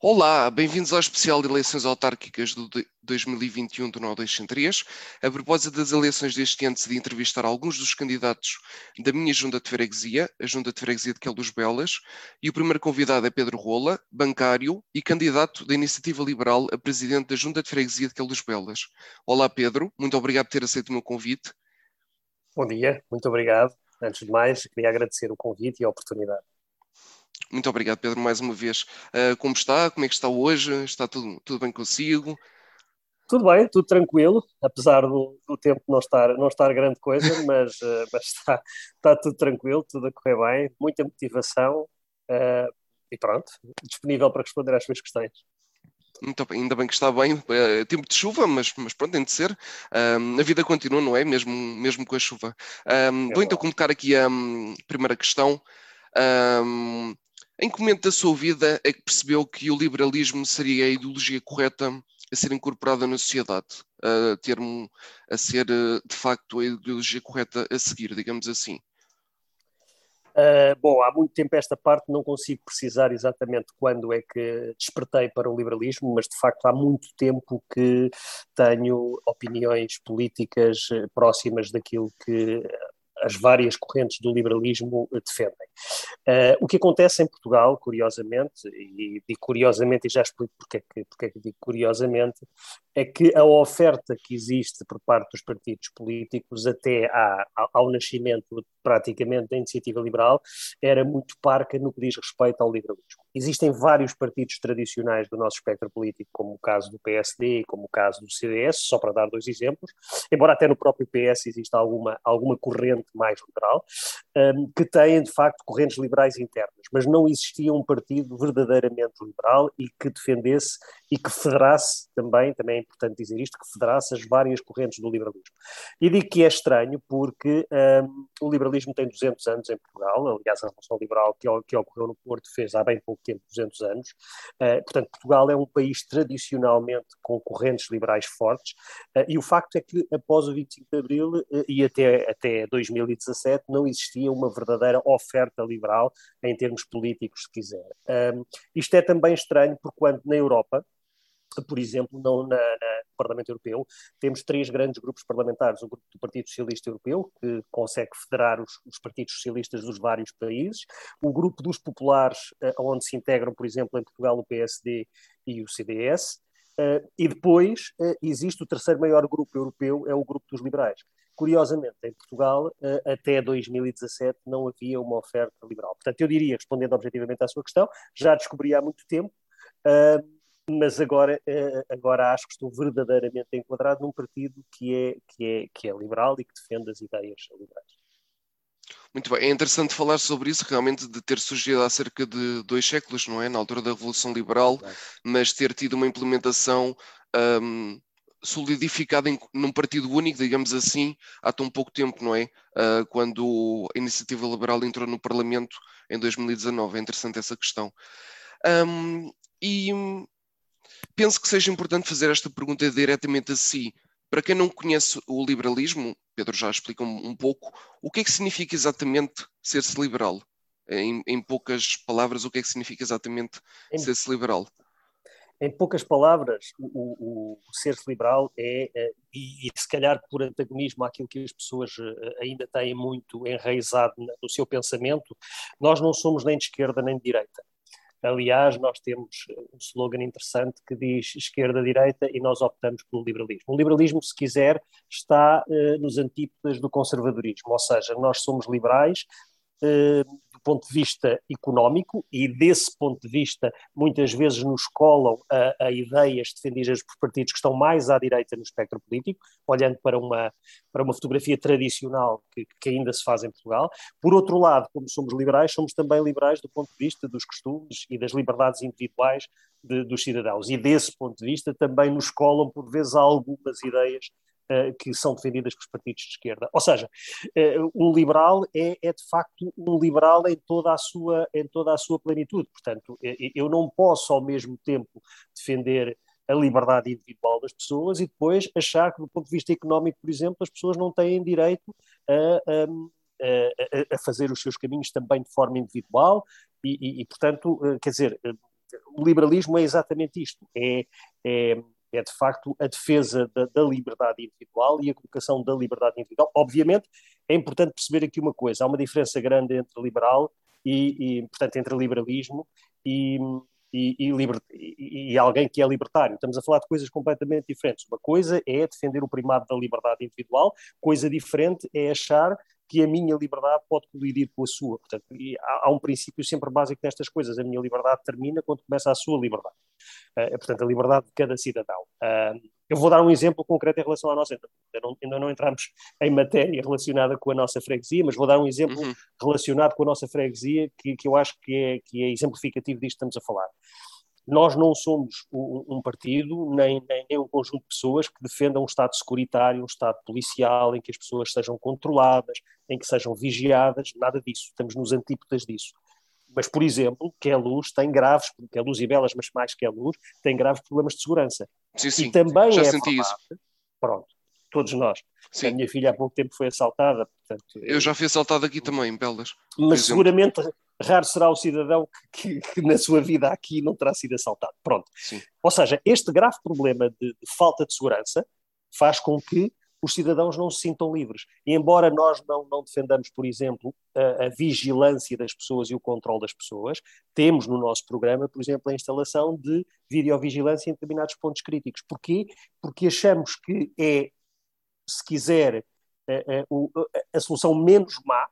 Olá, bem-vindos ao especial de eleições autárquicas do 2021 do Nordeste 103. A propósito das eleições deste ano, decidi entrevistar alguns dos candidatos da minha junta de freguesia, a junta de freguesia de Queluz Belas, e o primeiro convidado é Pedro Rola, bancário e candidato da Iniciativa Liberal a presidente da junta de freguesia de Queluz Belas. Olá Pedro, muito obrigado por ter aceito o meu convite. Bom dia, muito obrigado. Antes de mais, queria agradecer o convite e a oportunidade. Muito obrigado, Pedro, mais uma vez. Uh, como está? Como é que está hoje? Está tudo, tudo bem consigo? Tudo bem, tudo tranquilo, apesar do, do tempo não estar, não estar grande coisa, mas, uh, mas está, está tudo tranquilo, tudo a correr bem, muita motivação uh, e pronto, disponível para responder às suas questões. Muito bem, ainda bem que está bem. É tempo de chuva, mas, mas pronto, tem de ser. Um, a vida continua, não é? Mesmo, mesmo com a chuva. Um, é vou então colocar aqui a um, primeira questão. Um, em que momento da sua vida é que percebeu que o liberalismo seria a ideologia correta a ser incorporada na sociedade, a, a ser de facto a ideologia correta a seguir, digamos assim? Uh, bom, há muito tempo esta parte não consigo precisar exatamente quando é que despertei para o liberalismo, mas de facto há muito tempo que tenho opiniões políticas eh, próximas daquilo que as várias correntes do liberalismo defendem. Uh, o que acontece em Portugal, curiosamente, e digo curiosamente e já explico porque é que, porque é que digo curiosamente, é que a oferta que existe por parte dos partidos políticos até à, ao nascimento praticamente da iniciativa liberal era muito parca no que diz respeito ao liberalismo. Existem vários partidos tradicionais do nosso espectro político, como o caso do PSD, como o caso do CDS, só para dar dois exemplos, embora até no próprio PS exista alguma, alguma corrente mais liberal, um, que têm de facto correntes liberais internas, mas não existia um partido verdadeiramente liberal e que defendesse e que federasse também, também é importante dizer isto, que federasse as várias correntes do liberalismo. E digo que é estranho porque um, o liberalismo tem 200 anos em Portugal, aliás a Revolução Liberal que, que ocorreu no Porto fez há bem pouco tempo 200 anos, uh, portanto Portugal é um país tradicionalmente com correntes liberais fortes uh, e o facto é que após o 25 de Abril uh, e até, até 2017 não existia uma verdadeira oferta liberal em termos políticos, se quiser. Um, isto é também estranho porque quando na Europa por exemplo, no, na, na, Parlamento Europeu, temos três grandes grupos parlamentares: o grupo do Partido Socialista Europeu, que consegue federar os, os partidos socialistas dos vários países, o grupo dos populares, uh, onde se integram, por exemplo, em Portugal, o PSD e o CDS, uh, e depois uh, existe o terceiro maior grupo europeu, é o grupo dos liberais. Curiosamente, em Portugal, até 2017, não havia uma oferta liberal. Portanto, eu diria, respondendo objetivamente à sua questão, já descobri há muito tempo mas agora, eh, agora acho que estou verdadeiramente enquadrado num partido que é, que, é, que é liberal e que defende as ideias liberais. Muito bem, é interessante falar sobre isso, realmente de ter surgido há cerca de dois séculos, não é? Na altura da Revolução Liberal, mas ter tido uma implementação um, solidificada em, num partido único, digamos assim, há tão pouco tempo, não é? Uh, quando a Iniciativa Liberal entrou no Parlamento em 2019. É interessante essa questão. Um, e penso que seja importante fazer esta pergunta diretamente a si. Para quem não conhece o liberalismo, Pedro já explica um, um pouco, o que é que significa exatamente ser-se liberal? Em, em, poucas palavras, o que é que significa exatamente ser-se liberal? Em poucas palavras, o, o, o ser-se liberal é, é e, e, se calhar por antagonismo àquilo que as pessoas eh, ainda têm muito enraizado no seu pensamento, nós não somos nem de esquerda nem de direita. Aliás, nós temos um slogan interessante que diz esquerda-direita e nós optamos pelo liberalismo. O liberalismo, se quiser, está uh, nos antípodas do conservadorismo, ou seja, nós somos liberais, ponto de vista económico e desse ponto de vista muitas vezes nos colam a, a, ideias defendidas por partidos que estão mais à direita no espectro político, olhando para uma, para uma fotografia tradicional que, que ainda se faz em Portugal. Por outro lado, como somos liberais, somos também liberais do ponto de vista dos costumes e das liberdades individuais de, dos cidadãos. E desse ponto de vista também nos colam por vezes algumas ideias que são defendidas pelos partidos de esquerda. Ou seja, uh, um liberal é, é, de facto um liberal em toda a sua, em toda a sua plenitude. Portanto, eu não posso ao mesmo tempo defender a liberdade individual das pessoas e depois achar que, do ponto de vista económico, por exemplo, as pessoas não têm direito a, a a, fazer os seus caminhos também de forma individual e, e, e portanto, quer dizer, o liberalismo é exatamente isto: é, é, é de facto a defesa da, da, liberdade individual e a colocação da liberdade individual. Obviamente, é importante perceber aqui uma coisa: há uma diferença grande entre liberal e, e portanto, entre liberalismo e, e, e, liber, e, e, alguém que é libertário. Estamos a falar de coisas completamente diferentes. Uma coisa é defender o primado da liberdade individual, coisa diferente é achar que a minha liberdade pode colidir com a sua. Portanto, há, há, um princípio sempre básico nestas coisas. A minha liberdade termina quando começa a sua liberdade. Uh, portanto, a liberdade de cada cidadão. Eu vou dar um exemplo concreto em relação à nossa. Ainda não, ainda não entramos em matéria relacionada com a nossa freguesia, mas vou dar um exemplo uhum. relacionado com a nossa freguesia que, que eu acho que é, que é exemplificativo disto que estamos a falar. Nós não somos um, um partido, nem, nem, nem, um conjunto de pessoas que defendam um Estado securitário, um Estado policial, em que as pessoas sejam controladas, em que sejam vigiadas, nada disso. Estamos nos antípodas disso. Mas, por exemplo, que a luz tem graves, que a luz e belas, mas mais que a luz, tem graves problemas de segurança. Sim, sim. E também Já é senti isso. Pronto, todos nós. Sim. A minha filha há pouco tempo foi assaltada. Portanto, eu já fui assaltado aqui também, em Belas. Mas seguramente raro será o cidadão que, que, que, na sua vida aqui não terá sido assaltado. Pronto. Sim. Ou seja, este grave problema de, de, falta de segurança faz com que os cidadãos não se sintam livres. E embora nós não, não defendamos, por exemplo, a, a, vigilância das pessoas e o controle das pessoas, temos no nosso programa, por exemplo, a instalação de videovigilância em determinados pontos críticos. Porquê? Porque achamos que é, se quiser, a, a, a solução menos má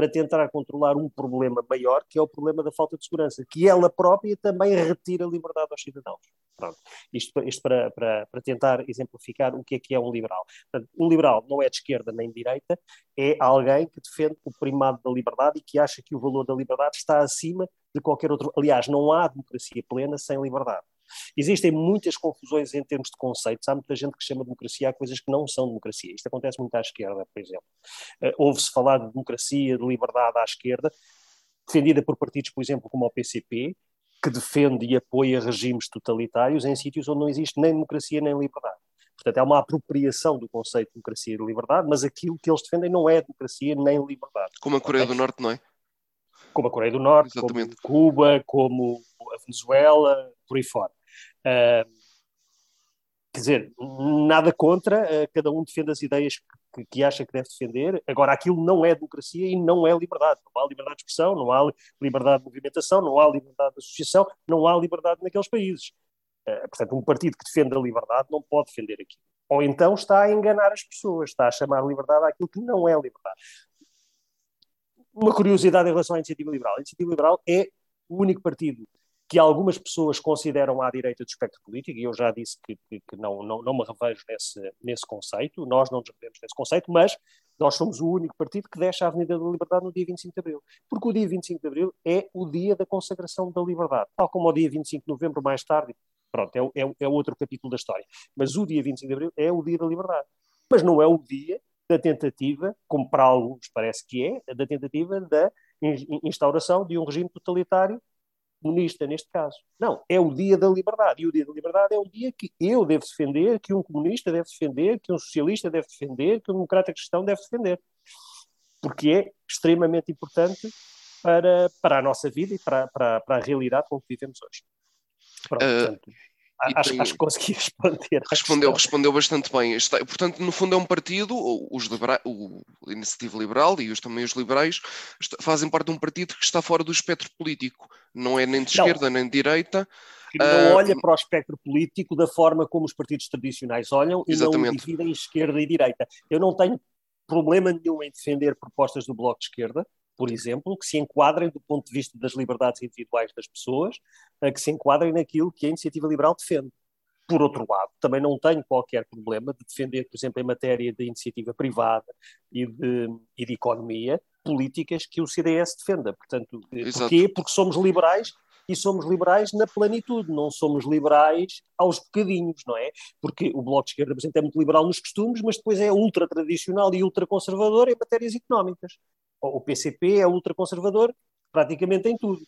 para tentar controlar um problema maior, que é o problema da falta de segurança, que ela própria também retira liberdade aos cidadãos. Pronto. Isto, isto para, para, para, tentar exemplificar o que é que é um liberal. Portanto, um liberal não é de esquerda nem de direita, é alguém que defende o primado da liberdade e que acha que o valor da liberdade está acima de qualquer outro. Aliás, não há democracia plena sem liberdade. Existem muitas confusões em termos de conceitos. Há muita gente que chama democracia a coisas que não são democracia. Isto acontece muito à esquerda, por exemplo. Uh, Ouve-se falar de democracia, de liberdade à esquerda, defendida por partidos, por exemplo, como o PCP, que defende e apoia regimes totalitários em sítios onde não existe nem democracia nem liberdade. Portanto, é uma apropriação do conceito de democracia e de liberdade, mas aquilo que eles defendem não é democracia nem liberdade. Como a Coreia do Norte, não é? Como a Coreia do Norte, Exatamente. como Cuba, como a Venezuela, por aí fora. Uh, quer dizer, nada contra, uh, cada um defende as ideias que, que, acha que deve defender. Agora, aquilo não é democracia e não é liberdade. Não há liberdade de expressão, não há liberdade de movimentação, não há liberdade de associação, não há liberdade naqueles países. Uh, portanto, um partido que defende a liberdade não pode defender aquilo. Ou então está a enganar as pessoas, está a chamar liberdade àquilo que não é liberdade. Uma curiosidade em relação à iniciativa liberal. A iniciativa liberal é o único partido que algumas pessoas consideram à direita do espectro político, e eu já disse que, que, que não, não, não me revejo nesse, nesse conceito, nós não nos revemos nesse conceito, mas nós somos o único partido que deixa a Avenida da Liberdade no dia 25 de Abril, porque o dia 25 de Abril é o dia da consagração da liberdade, tal como o dia 25 de Novembro mais tarde, pronto, é, é, é outro capítulo da história, mas o dia 25 de Abril é o dia da liberdade, mas não é o dia da tentativa, como para alguns parece que é, da tentativa da instauração de um regime totalitário comunista neste caso. Não, é o dia da liberdade. E o dia da liberdade é o dia que eu devo defender, que um comunista deve defender, que um socialista deve defender, que um democrata cristão deve defender. Porque é extremamente importante para, para a nossa vida e para, para, para a realidade com que vivemos hoje. Pronto, uh, portanto, Acho, tem... acho, que consegui responder. Respondeu, respondeu bastante bem. Está, portanto, no fundo é um partido, os libera... o Iniciativa Liberal e os, também os liberais fazem parte de um partido que está fora do espectro político. Não é nem de não. esquerda nem de direita. não uh... olha para o espectro político da forma como os partidos tradicionais olham e Exatamente. não dividem esquerda e direita. Eu não tenho problema nenhum em defender propostas do Bloco de Esquerda, por exemplo, que se enquadrem do ponto de vista das liberdades individuais das pessoas, que se enquadrem naquilo que a iniciativa liberal defende. Por outro lado, também não tenho qualquer problema de defender, por exemplo, em matéria de iniciativa privada e de, e de economia, políticas que o CDS defenda. Portanto, Exato. porquê? Porque somos liberais e somos liberais na plenitude, não somos liberais aos bocadinhos, não é? Porque o Bloco de Esquerda, por exemplo, é muito liberal nos costumes, mas depois é ultra tradicional e ultra conservador em matérias económicas o PCP é ultraconservador praticamente em tudo.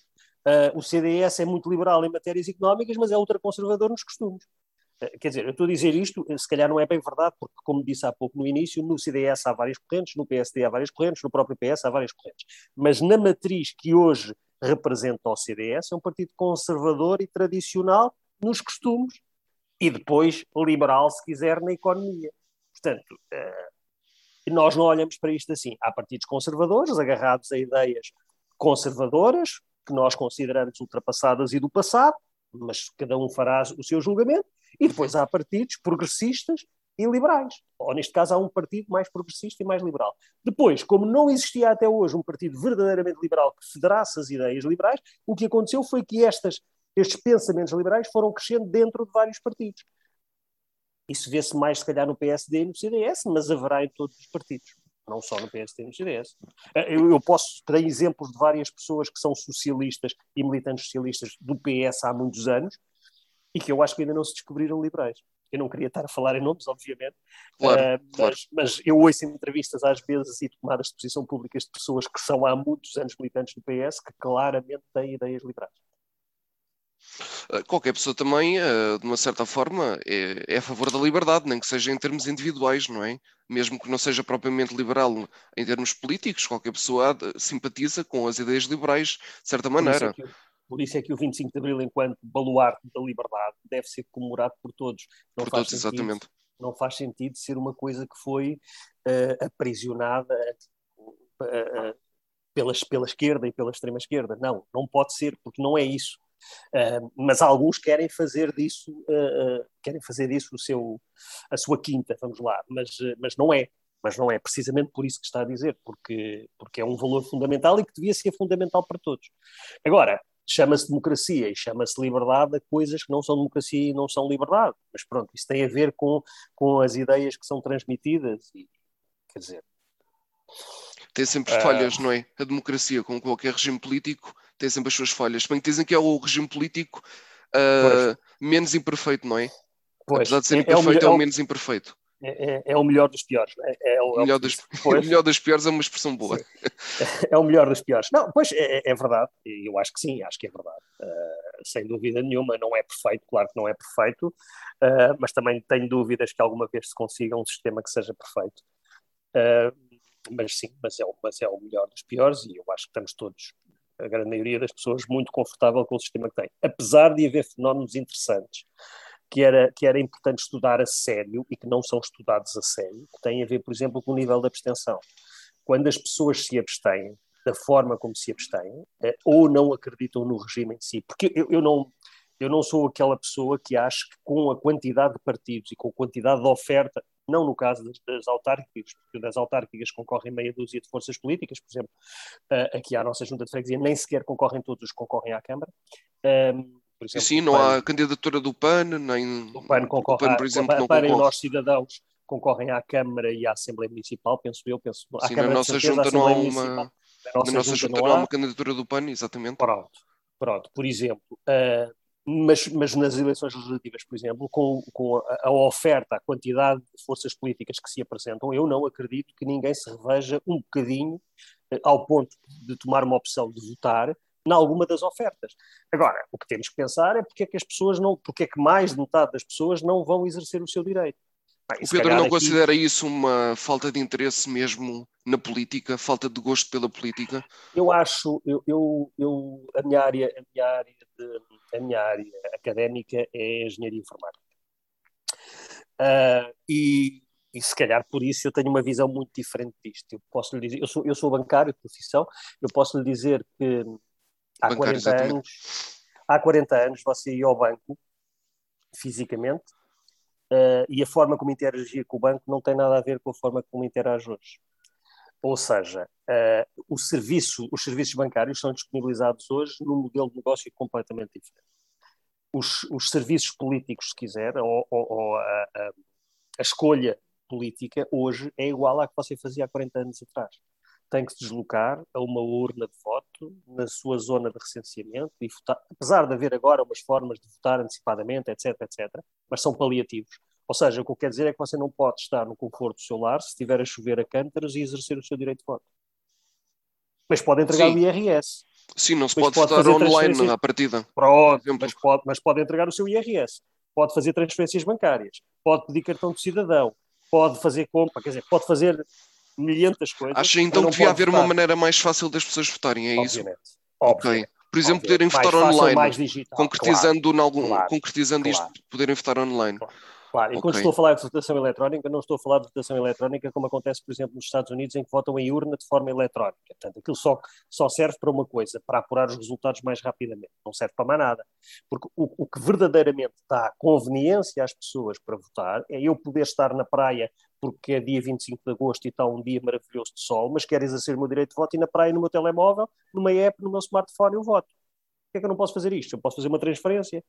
Uh, o CDS é muito liberal em matérias económicas, mas é ultraconservador nos costumes. Uh, quer dizer, eu estou a dizer isto, se calhar não é bem verdade, porque, como disse há pouco no início, no CDS há várias correntes, no PSD há várias correntes, no próprio PS há várias correntes. Mas na matriz que hoje representa o CDS, é um partido conservador e tradicional nos costumes e depois liberal, se quiser, na economia. Portanto, uh, nós não olhamos para isto assim. Há partidos conservadores agarrados a ideias conservadoras, que nós consideramos ultrapassadas e do passado, mas cada um fará o seu julgamento, e depois há partidos progressistas e liberais. Ou neste caso há um partido mais progressista e mais liberal. Depois, como não existia até hoje um partido verdadeiramente liberal que federasse as ideias liberais, o que aconteceu foi que estas, estes pensamentos liberais foram crescendo dentro de vários partidos. Isso vê-se mais, se calhar, no PSD e no CDS, mas haverá em todos os partidos, não só no PSD e no CDS. Eh, eu, eu posso ter exemplos de várias pessoas que são socialistas e militantes socialistas do PS há muitos anos e que eu acho que ainda não se descobriram liberais. Eu não queria estar a falar em nomes, obviamente, claro, uh, mas, claro. mas, eu ouço entrevistas às vezes e tomadas de posição públicas de pessoas que são há muitos anos militantes do PS que claramente têm ideias liberais. Eh, qualquer pessoa também, eh, de uma certa forma, é, é, a favor da liberdade, nem que seja em termos individuais, não é? Mesmo que não seja propriamente liberal em termos políticos, qualquer pessoa simpatiza com as ideias liberais, de certa maneira. Por isso, é que, por isso é que o 25 de Abril, enquanto baluarte da liberdade, deve ser comemorado por todos. Não por todos, sentido, exatamente. Não faz sentido ser uma coisa que foi uh, aprisionada uh, uh, pela, pela esquerda e pela extrema esquerda. Não, não pode ser, porque não é isso. Mas alguns querem fazer disso, uh, uh, querem fazer disso o seu, a sua quinta, vamos lá, mas, mas não é. Mas não é precisamente por isso que está a dizer, porque, porque é um valor fundamental e que devia ser fundamental para todos. Agora, chama-se democracia e chama-se liberdade a coisas que não são democracia e não são liberdade. Mas pronto, isso tem a ver com, com as ideias que são transmitidas e, quer dizer... Tem sempre falhas, não é? A democracia, com qualquer regime político, tem sempre as suas falhas. Bem que dizem que é o regime político uh, menos imperfeito, não é? Pois. Apesar de ser é, imperfeito, é o, é o menos imperfeito. É, é, é, o melhor dos piores. É, é o, melhor dos, o melhor dos piores é uma expressão boa. É o melhor dos piores. Não, pois é, é verdade. Eu acho que sim, acho que é verdade. Uh, sem dúvida nenhuma, não é perfeito, claro que não é perfeito, uh, mas também tenho dúvidas que alguma vez se consiga um sistema que seja perfeito. Uh, mas sim, mas é, mas é o melhor dos piores e eu acho que estamos todos a grande maioria das pessoas, muito confortável com o sistema que tem. Apesar de haver fenómenos interessantes que era, que era importante estudar a sério e que não são estudados a sério, que têm a ver, por exemplo, com o nível de abstenção. Quando as pessoas se abstêm, da forma como se abstêm, eh, ou não acreditam no regime em si, porque eu, eu não, eu não sou aquela pessoa que acha que com a quantidade de partidos e com a quantidade de oferta, não no caso das, das autárquicas, porque das autárquicas concorrem meia dúzia de forças políticas, por exemplo, uh, aqui à nossa junta de freguesia nem sequer concorrem todos os que concorrem à Câmara. Um, exemplo, Sim, não PAN, há candidatura do PAN, nem o PAN, concorre, o PAN por exemplo, não PAN concorre. nós cidadãos concorrem à Câmara e à Assembleia Municipal, penso eu, penso Sim, na nossa junta não há uma na nossa, junta, junta não há uma candidatura do PAN, exatamente. Pronto, pronto, por exemplo, uh, mas, mas nas eleições legislativas, por exemplo, com, com a, a, oferta, a quantidade de forças políticas que se apresentam, eu não acredito que ninguém se reveja um bocadinho eh, ao ponto de tomar uma opção de votar em alguma das ofertas. Agora, o que temos que pensar é porque é que as pessoas não, porque é que mais de metade das pessoas não vão exercer o seu direito. o Pedro não aqui... considera isso uma falta de interesse mesmo na política, falta de gosto pela política? Eu acho, eu, eu, eu a minha área, a minha área de a minha área académica é engenharia informática. Uh, e, e se calhar por isso eu tenho uma visão muito diferente disto. Eu posso lhe dizer, eu sou, eu sou bancário de profissão, eu posso lhe dizer que há bancário, 40 anos, há 40 anos você ia ao banco fisicamente uh, e a forma como interagia com o banco não tem nada a ver com a forma como interage hoje. Ou seja, uh, serviço, os serviços bancários são disponibilizados hoje num modelo de negócio completamente diferente. Os, os serviços políticos, se quiser, ou, ou, ou a, a, a, escolha política hoje é igual à que você fazia há 40 anos atrás. Tem que se deslocar a uma urna de voto na sua zona de recenseamento e votar, apesar de haver agora umas formas de votar antecipadamente, etc, etc, mas são paliativos ou seja, o que eu quero dizer é que você não pode estar no conforto do seu lar se estiver a chover a cântaros e exercer o seu direito de voto. Mas pode entregar Sim. o IRS. Sim, não se pode, pode votar online à partida. Pronto, mas pode, mas pode entregar o seu IRS. Pode fazer transferências bancárias. Pode pedir cartão de cidadão. Pode fazer compra, quer dizer, pode fazer milhentas coisas. Acha então que devia haver votar. uma maneira mais fácil das pessoas votarem, é obviamente, isso? Óbvio. Ok. Por exemplo, Óbvio. poderem votar online, digital, concretizando, claro, algum, claro, concretizando claro. isto, poderem votar online. Claro. Claro, e okay. quando estou a falar de votação eletrónica, não estou a falar de votação eletrónica como acontece, por exemplo, nos Estados Unidos, em que votam em urna de forma eletrónica. Portanto, aquilo só, só serve para uma coisa, para apurar os resultados mais rapidamente. Não serve para mais nada. Porque o, o que verdadeiramente dá conveniência às pessoas para votar é eu poder estar na praia porque é dia 25 de agosto e está um dia maravilhoso de sol, mas quero exercer o meu direito de voto e na praia, no meu telemóvel, numa app, no meu smartphone, eu voto. Por que é que eu não posso fazer isto? Eu posso fazer uma transferência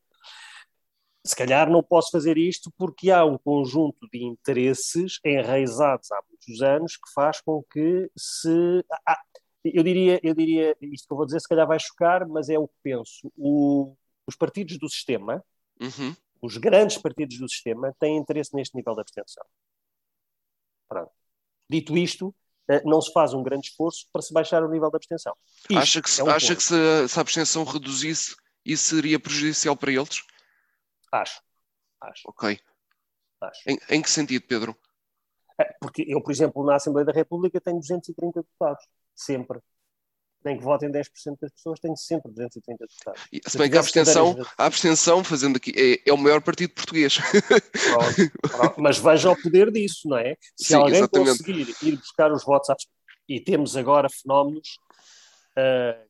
se calhar não posso fazer isto porque há um conjunto de interesses enraizados há muitos anos que faz com que se. Ah, eu, diria, eu diria, isto que eu vou dizer se calhar vai chocar, mas é o que penso. O, os partidos do sistema, uhum. os grandes partidos do sistema, têm interesse neste nível de abstenção. Pronto. Dito isto, eh, não se faz um grande esforço para se baixar o nível de abstenção. Isto acha que, se, é um acha que se, se a abstenção reduzisse, isso seria prejudicial para eles? Acho. Acho. Ok. Acho. Em, em que sentido, Pedro? É, porque eu, por exemplo, na Assembleia da República tenho 230 deputados. Sempre. Nem que votem 10% das pessoas, tenho sempre 230 deputados. Se bem que a abstenção, a abstenção, fazendo aqui, é, é o maior partido português. Pronto, pronto. Mas veja o poder disso, não é? Se Sim, alguém exatamente. conseguir ir buscar os votos, e temos agora fenómenos uh,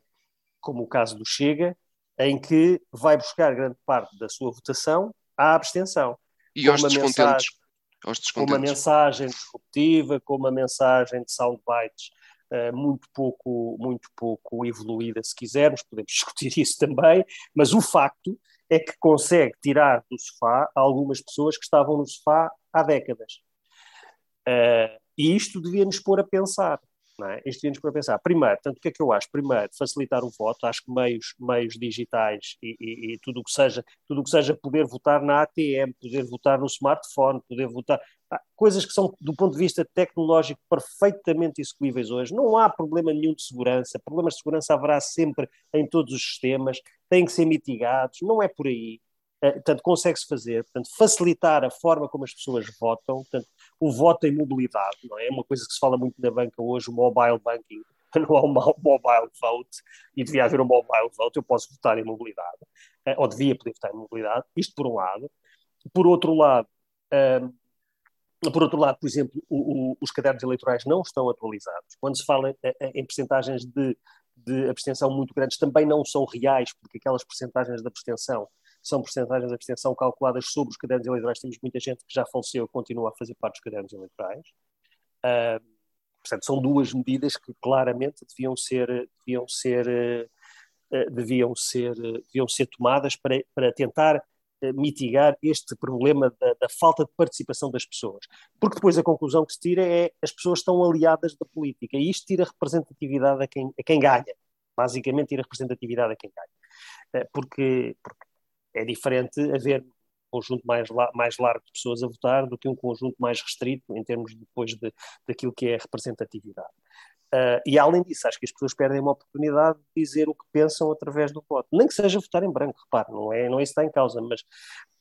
como o caso do Chega, em que vai buscar grande parte da sua votação à abstenção. E aos descontentes. Mensagem, aos descontentes. Com uma mensagem disruptiva, com uma mensagem de soundbites uh, muito, pouco, muito pouco evoluída, se quisermos, podemos discutir isso também, mas o facto é que consegue tirar do sofá algumas pessoas que estavam no sofá há décadas. Uh, e isto devia nos pôr a pensar. Não é? Para pensar. Primeiro, tanto o que é que eu acho? Primeiro, facilitar o voto. Acho que meios, meios digitais e, e, e tudo o que seja, tudo o que seja poder votar na ATM, poder votar no smartphone, poder votar coisas que são do ponto de vista tecnológico perfeitamente execuíveis hoje. Não há problema nenhum de segurança. Problemas de segurança haverá sempre em todos os sistemas. Têm que ser mitigados. Não é por aí. Eh, portanto, consegue-se fazer, portanto, facilitar a forma como as pessoas votam, portanto, o voto em mobilidade, não é? É uma coisa que se fala muito na banca hoje, o mobile banking, não há um mobile vote, e devia haver um mobile vote, eu posso votar em mobilidade, eh, ou devia poder votar em mobilidade, isto por um lado. Por outro lado, um, ehm, por outro lado, por exemplo, o, o, os cadernos eleitorais não estão atualizados. Quando se fala em, em percentagens de, de abstenção muito grandes, também não são reais, porque aquelas percentagens de abstenção são porcentagens de abstenção calculadas sobre os cadernos eleitorais. Temos muita gente que já faleceu e continua a fazer parte dos cadernos eleitorais. Uh, portanto, são duas medidas que claramente deviam ser, deviam ser, uh, deviam ser, deviam ser tomadas para, para tentar mitigar este problema da, da, falta de participação das pessoas. Porque depois a conclusão que se tira é as pessoas estão aliadas da política e isto tira representatividade a quem, a quem ganha. Basicamente, tira representatividade a quem ganha. Porque, porque é diferente haver um conjunto mais, mais largo de pessoas a votar do que um conjunto mais restrito em termos depois de, daquilo que é a representatividade. Uh, e além disso, acho que as pessoas perdem uma oportunidade de dizer o que pensam através do voto. Nem que seja votar em branco, repare, não é, não é isso que está em causa, mas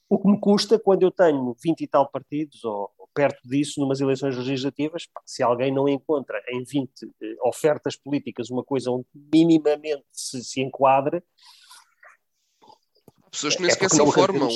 o que me custa quando eu tenho 20 e tal partidos, ou, ou perto disso, numas eleições legislativas, pá, se alguém não encontra em 20 eh, ofertas políticas uma coisa onde minimamente se, se enquadre, pessoas que nem é sequer se informam.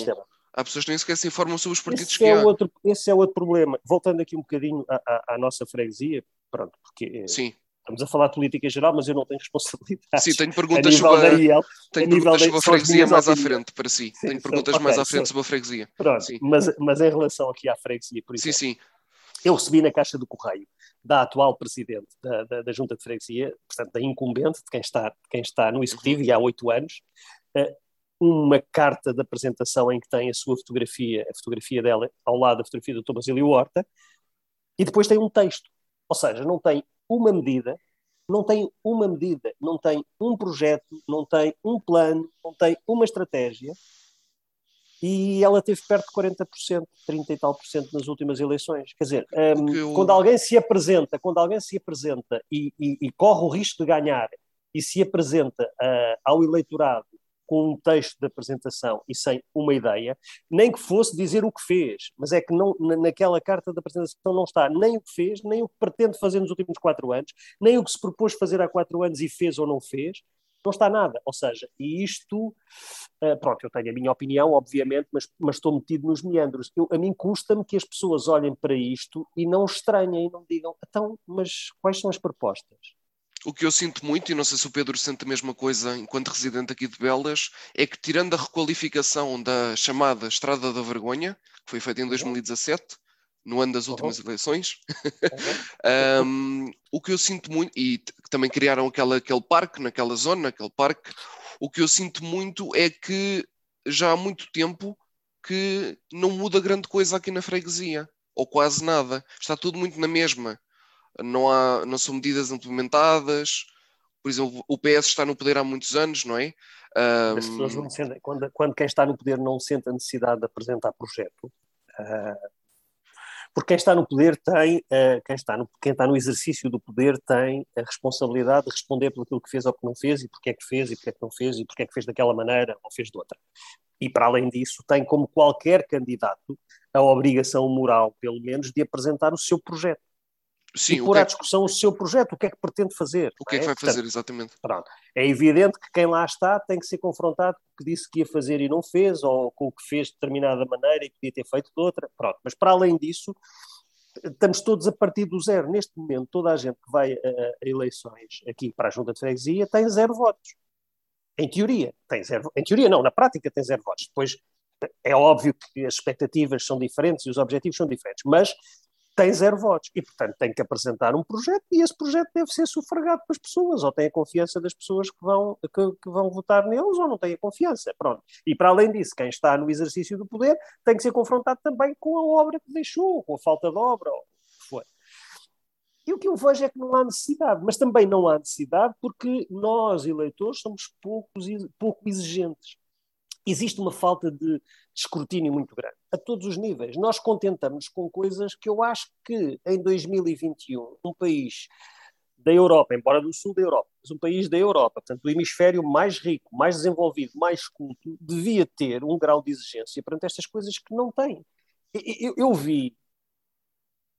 Há pessoas que nem sequer se informam sobre os partidos esse que é há. Outro, esse é outro problema. Voltando aqui um bocadinho à, à, à nossa freguesia, pronto, porque eh, Sim. estamos a falar de política geral, mas eu não tenho responsabilidade. Sim, tenho perguntas sobre, a, tenho perguntas sobre a freguesia mais à frente, para si. Sim, tenho perguntas okay, mais à frente sobre a freguesia. Pronto, sim. Mas, mas em relação aqui à freguesia, por exemplo. Sim, sim. Eu recebi na caixa do correio da atual presidente da, da, da Junta de Freguesia, portanto, da incumbente, de quem está, de quem está no Executivo uhum. e há oito anos, uh, uma carta de apresentação em que tem a sua fotografia, a fotografia dela ao lado da fotografia do Thomas Basílio Horta, e depois tem um texto. Ou seja, não tem uma medida, não tem uma medida, não tem um projeto, não tem um plano, não tem uma estratégia, e ela teve perto de 40%, 30 e tal por cento nas últimas eleições. Quer dizer, um, eu... quando alguém se apresenta, quando alguém se apresenta e, e, e corre o risco de ganhar e se apresenta uh, ao eleitorado com um texto de apresentação e sem uma ideia, nem que fosse dizer o que fez, mas é que não, naquela carta de apresentação não está nem o que fez, nem o que pretende fazer nos últimos quatro anos, nem o que se propôs fazer há quatro anos e fez ou não fez. Não está nada. Ou seja, e isto, uh, pronto, eu tenho a minha opinião, obviamente, mas, mas estou metido nos meandros. Eu, a mim custa-me que as pessoas olhem para isto e não estranhem e não digam, então, mas quais são as propostas? O que eu sinto muito, e não sei se o Pedro sente a mesma coisa enquanto residente aqui de Belas, é que tirando a requalificação da chamada Estrada da Vergonha, que foi feita em 2017, no ano das últimas uhum. eleições. Uhum. um, o que eu sinto muito, e também criaram aquela, aquele parque, naquela zona, aquele parque, o que eu sinto muito é que já há muito tempo que não muda grande coisa aqui na freguesia, ou quase nada. Está tudo muito na mesma. Não, há, não são medidas implementadas. Por exemplo, o PS está no poder há muitos anos, não é? Um... As não sentem, quando, quando quem está no poder não sente a necessidade de apresentar projeto, uh, porque quem está no poder tem, uh, quem, está no, quem está no exercício do poder tem a responsabilidade de responder pelo que fez ou que não fez, e porque é que fez, e porque é que não fez, e porque é que fez daquela maneira ou fez de outra. E para além disso, tem como qualquer candidato a obrigação moral, pelo menos, de apresentar o seu projeto. Sim, e pôr à é discussão o seu projeto, o que é que pretende fazer. O que é, é que vai Portanto, fazer, exatamente. Pronto. É evidente que quem lá está tem que ser confrontado com o que disse que ia fazer e não fez, ou com o que fez de determinada maneira e podia ter feito de outra. Pronto. Mas para além disso, estamos todos a partir do zero. Neste momento, toda a gente que vai a, a eleições aqui para a Junta de Freguesia tem zero votos. Em teoria, tem zero. Em teoria, não, na prática tem zero votos. Depois é óbvio que as expectativas são diferentes e os objetivos são diferentes, mas tem zero votos e, portanto, tem que apresentar um projeto e esse projeto deve ser sufragado pelas pessoas, ou tem a confiança das pessoas que vão, que, que, vão votar neles, ou não tem a confiança. Pronto. E, para além disso, quem está no exercício do poder tem que ser confrontado também com a obra que deixou, com a falta de obra, ou o que for. E o que eu vejo é que não há necessidade, mas também não há necessidade porque nós, eleitores, somos poucos, pouco exigentes existe uma falta de, escrutínio muito grande, a todos os níveis. Nós contentamos com coisas que eu acho que em 2021, um país da Europa, embora do sul da Europa, mas um país da Europa, portanto, do hemisfério mais rico, mais desenvolvido, mais culto, devia ter um grau de exigência perante estas coisas que não tem. Eu, eu, eu vi,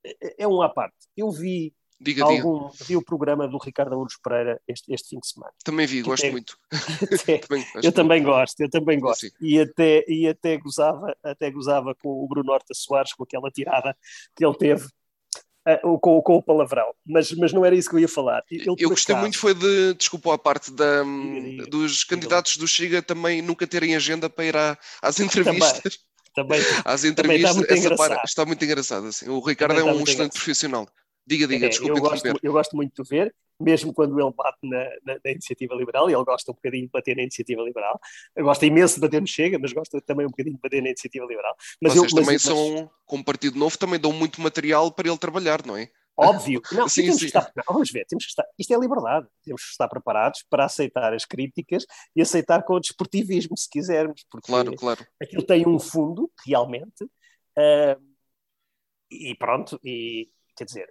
é, é um à parte, eu vi Diga, algum, diga. Vi o programa do Ricardo Auros Pereira este, este fim de semana. Também vi, gosto muito. Até, também, eu também gosto, eu também gosto. E até, e até, gozava, até gozava com o Bruno Horta Soares, com aquela tirada que ele teve uh, com, com o palavrão. Mas, mas não era isso que eu ia falar. Ele, eu gostei acaso, muito foi de, desculpa a parte da, diga, diga, dos candidatos do Chega também nunca terem agenda para ir à, às entrevistas. Também. Também, às entrevistas, também está, muito parte, está muito engraçado. Assim. O Ricardo é um excelente engraçado. profissional. Diga, diga, é, desculpa eu gosto, eu gosto muito de ver, mesmo quando ele bate na, na, na, iniciativa liberal, e ele gosta um bocadinho de bater na iniciativa liberal, gosta imenso de bater no Chega, mas gosta também um bocadinho de bater na iniciativa liberal. Mas Vocês eu, também mas, são, como Partido Novo, também dão muito material para ele trabalhar, não é? Óbvio. Não, sim, sim. Estar, não, vamos ver, temos que estar, isto é liberdade, temos que estar preparados para aceitar as críticas e aceitar com o desportivismo, se quisermos, porque claro, claro. aquilo tem um fundo, realmente, uh, e pronto, e quer dizer,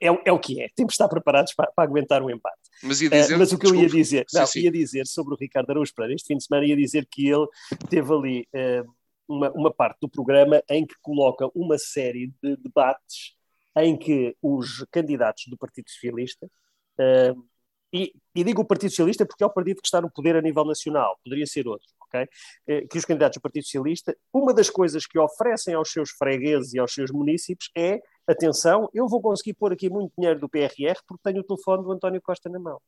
é, é, o que é. Temos de estar preparados para, para aguentar um empate. Mas, dizer, uh, mas o que desculpa, eu ia dizer, não, sim, sim. ia dizer sobre o Ricardo Araújo Pereira, este fim de semana ia dizer que ele teve ali uh, uma, uma parte do programa em que coloca uma série de debates em que os candidatos do Partido Socialista uh, e, e, digo o Partido Socialista porque é o partido que está no poder a nível nacional, poderia ser outro, ok? Eh, que os candidatos do Partido Socialista, uma das coisas que oferecem aos seus fregueses e aos seus municípios é, atenção, eu vou conseguir pôr aqui muito dinheiro do PRR porque tenho o telefone do António Costa na mão.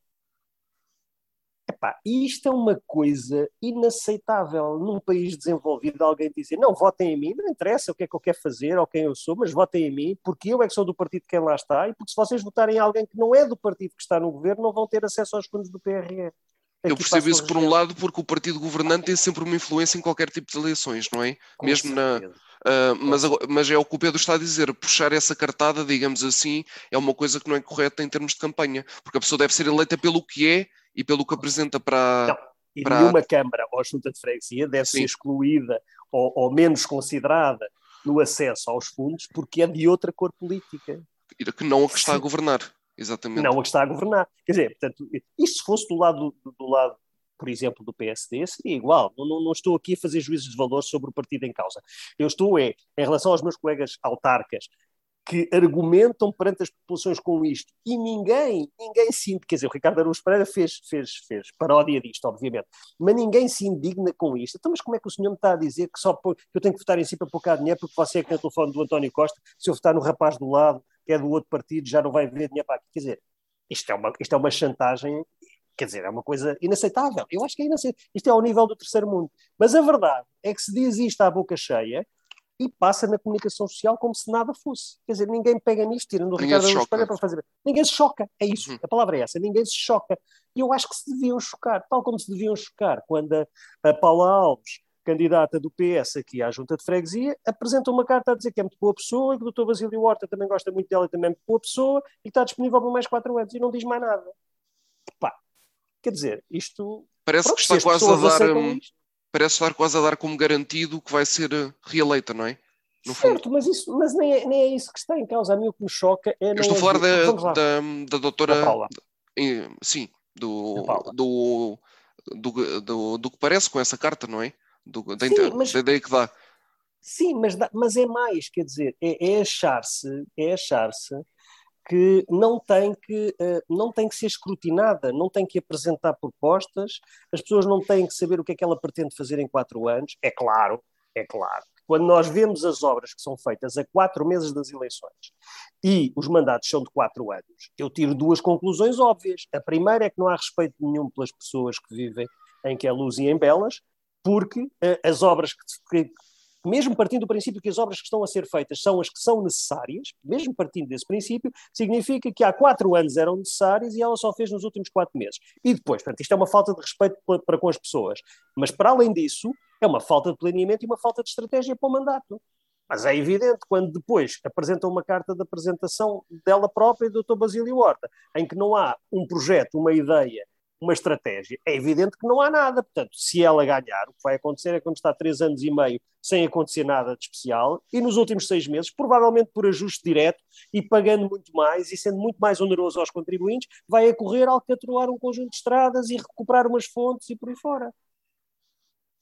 Epá, isto é uma coisa inaceitável num país desenvolvido alguém dizer não, votem em mim, não interessa o que é que eu quero fazer ou quem eu sou, mas votem em mim porque eu é que sou do partido que quem lá está e porque se vocês votarem em alguém que não é do partido que está no governo não vão ter acesso aos fundos do PRR. Eu percebo isso por um lado porque o partido governante tem sempre uma influência em qualquer tipo de eleições, não é? Com Mesmo certeza. na Uh, mas, mas, é o que o Pedro está a dizer, puxar essa cartada, digamos assim, é uma coisa que não é correta em termos de campanha, porque a pessoa deve ser eleita pelo que é e pelo que apresenta para. Não, e para... nenhuma Câmara ou Junta de Freguesia deve Sim. ser excluída ou, ou, menos considerada no acesso aos fundos porque é de outra cor política. Que não a que está a governar, exatamente. Não a que está a governar. Quer dizer, portanto, isto se fosse do lado, do lado por exemplo, do PSD, seria igual. Não, não, estou aqui a fazer juízos de valor sobre o partido em causa. Eu estou, é, em relação aos meus colegas autarcas, que argumentam perante as populações com isto e ninguém, ninguém se quer dizer, o Ricardo Araújo Pereira fez, fez, fez paródia disto, obviamente, mas ninguém se indigna com isto. Então, mas como é que o senhor me está a dizer que só que eu tenho que votar em si para cá dinheiro porque você é que é o telefone do António Costa, se eu votar no rapaz do lado, que é do outro partido, já não vai ver dinheiro para aqui. Quer dizer, isto é uma, isto é uma chantagem, quer dizer, é uma coisa inaceitável. Eu acho que é inaceitável. Isto é ao nível do terceiro mundo. Mas a verdade é que se diz isto à boca cheia, e passa na comunicação social como se nada fosse. Quer dizer, ninguém pega nisto, tirando o Ricardo Araújo para fazer. Ninguém se choca, é isso, uhum. a palavra é essa, ninguém se choca. E eu acho que se deviam chocar, tal como se deviam chocar quando a, a Paula Alves, candidata do PS aqui à Junta de Freguesia, apresenta uma carta a dizer que é muito boa pessoa e que o Dr. Basílio Horta também gosta muito dela e também é muito boa pessoa e está disponível por mais quatro anos e não diz mais nada. Pá, quer dizer, isto. Parece pronto, que está quase a dar. Hum, parece estar quase a dar como garantido que vai ser eh, reeleita, não é? No certo, fundo. mas, isso, mas nem, é, nem é isso que está em causa. A mim o que me choca é. Eu estou a falar da, da, da doutora. Da Paula. Sim, do, do, do, do, do, que parece com essa carta, não é? Do, da, sim, mas, da ideia que dá. Sim, mas, mas é mais, quer dizer, é, é achar-se, é achar-se que não tem que, uh, não tem que ser escrutinada, não tem que apresentar propostas, as pessoas não têm que saber o que é que ela pretende fazer em quatro anos, é claro, é claro. Quando nós vemos as obras que são feitas a quatro meses das eleições e os mandatos são de quatro anos, eu tiro duas conclusões óbvias. A primeira é que não há respeito nenhum pelas pessoas que vivem em que é luz e em belas, porque uh, as obras que, mesmo partindo do princípio que as obras que estão a ser feitas são as que são necessárias, mesmo partindo desse princípio, significa que há quatro anos eram necessárias e ela só fez nos últimos quatro meses. E depois, portanto, isto é uma falta de respeito para, para com as pessoas. Mas, para além disso, é uma falta de planeamento e uma falta de estratégia para o mandato. Mas é evidente quando depois apresenta uma carta de apresentação dela própria e do Dr. Basílio Horta, em que não há um projeto, uma ideia uma estratégia. É evidente que não há nada. Portanto, se ela ganhar, o que vai acontecer é quando está três anos e meio sem acontecer nada de especial, e nos últimos seis meses, provavelmente por ajuste direto e pagando muito mais e sendo muito mais oneroso aos contribuintes, vai a correr alcatroar um conjunto de estradas e recuperar umas fontes e por aí fora.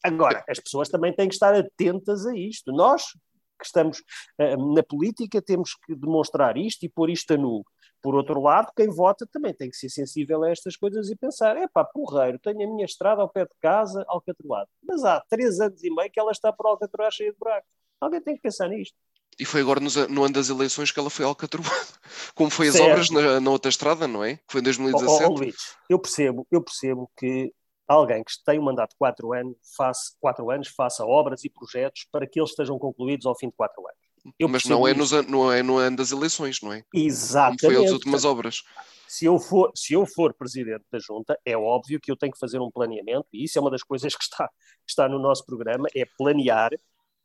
Agora, as pessoas também têm que estar atentas a isto. Nós, que estamos uh, na política, temos que demonstrar isto e pôr isto a nu. Por outro lado, quem vota também tem que ser sensível a estas coisas e pensar: é pá, porreiro, tenho a minha estrada ao pé de casa, alcatroado. Mas há três anos e meio que ela está por alcatroar cheia de buracos. Alguém tem que pensar nisto. E foi agora no ano das eleições que ela foi alcatroada. Como foi as certo. obras na, na, outra estrada, não é? Que foi em 2017. Oh, oh, Luís, eu percebo, eu percebo que alguém que tem um mandato de quatro anos, faça, quatro anos faça obras e projetos para que eles estejam concluídos ao fim de quatro anos. Eu Mas não é, nos, não é no ano das eleições, não é? Exatamente. Como foi as últimas obras. Se eu, for, se eu for presidente da junta, é óbvio que eu tenho que fazer um planeamento, e isso é uma das coisas que está, está no nosso programa, é planear.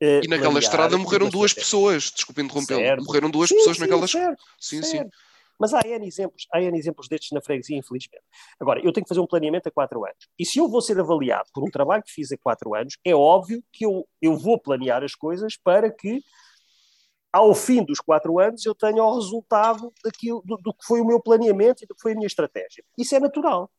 Uh, e naquela estrada morreram duas pessoas, desculpe interromper, morreram duas sim, pessoas sim, naquela estrada. Sim, certo. sim. Mas há N exemplos, há N exemplos destes na freguesia, infelizmente. Agora, eu tenho que fazer um planeamento a quatro anos. E se eu vou ser avaliado por um trabalho que fiz a quatro anos, é óbvio que eu, eu vou planear as coisas para que ao fim dos quatro anos eu tenho o resultado daquilo, do, do, que foi o meu planeamento e do que foi a minha estratégia. Isso é natural.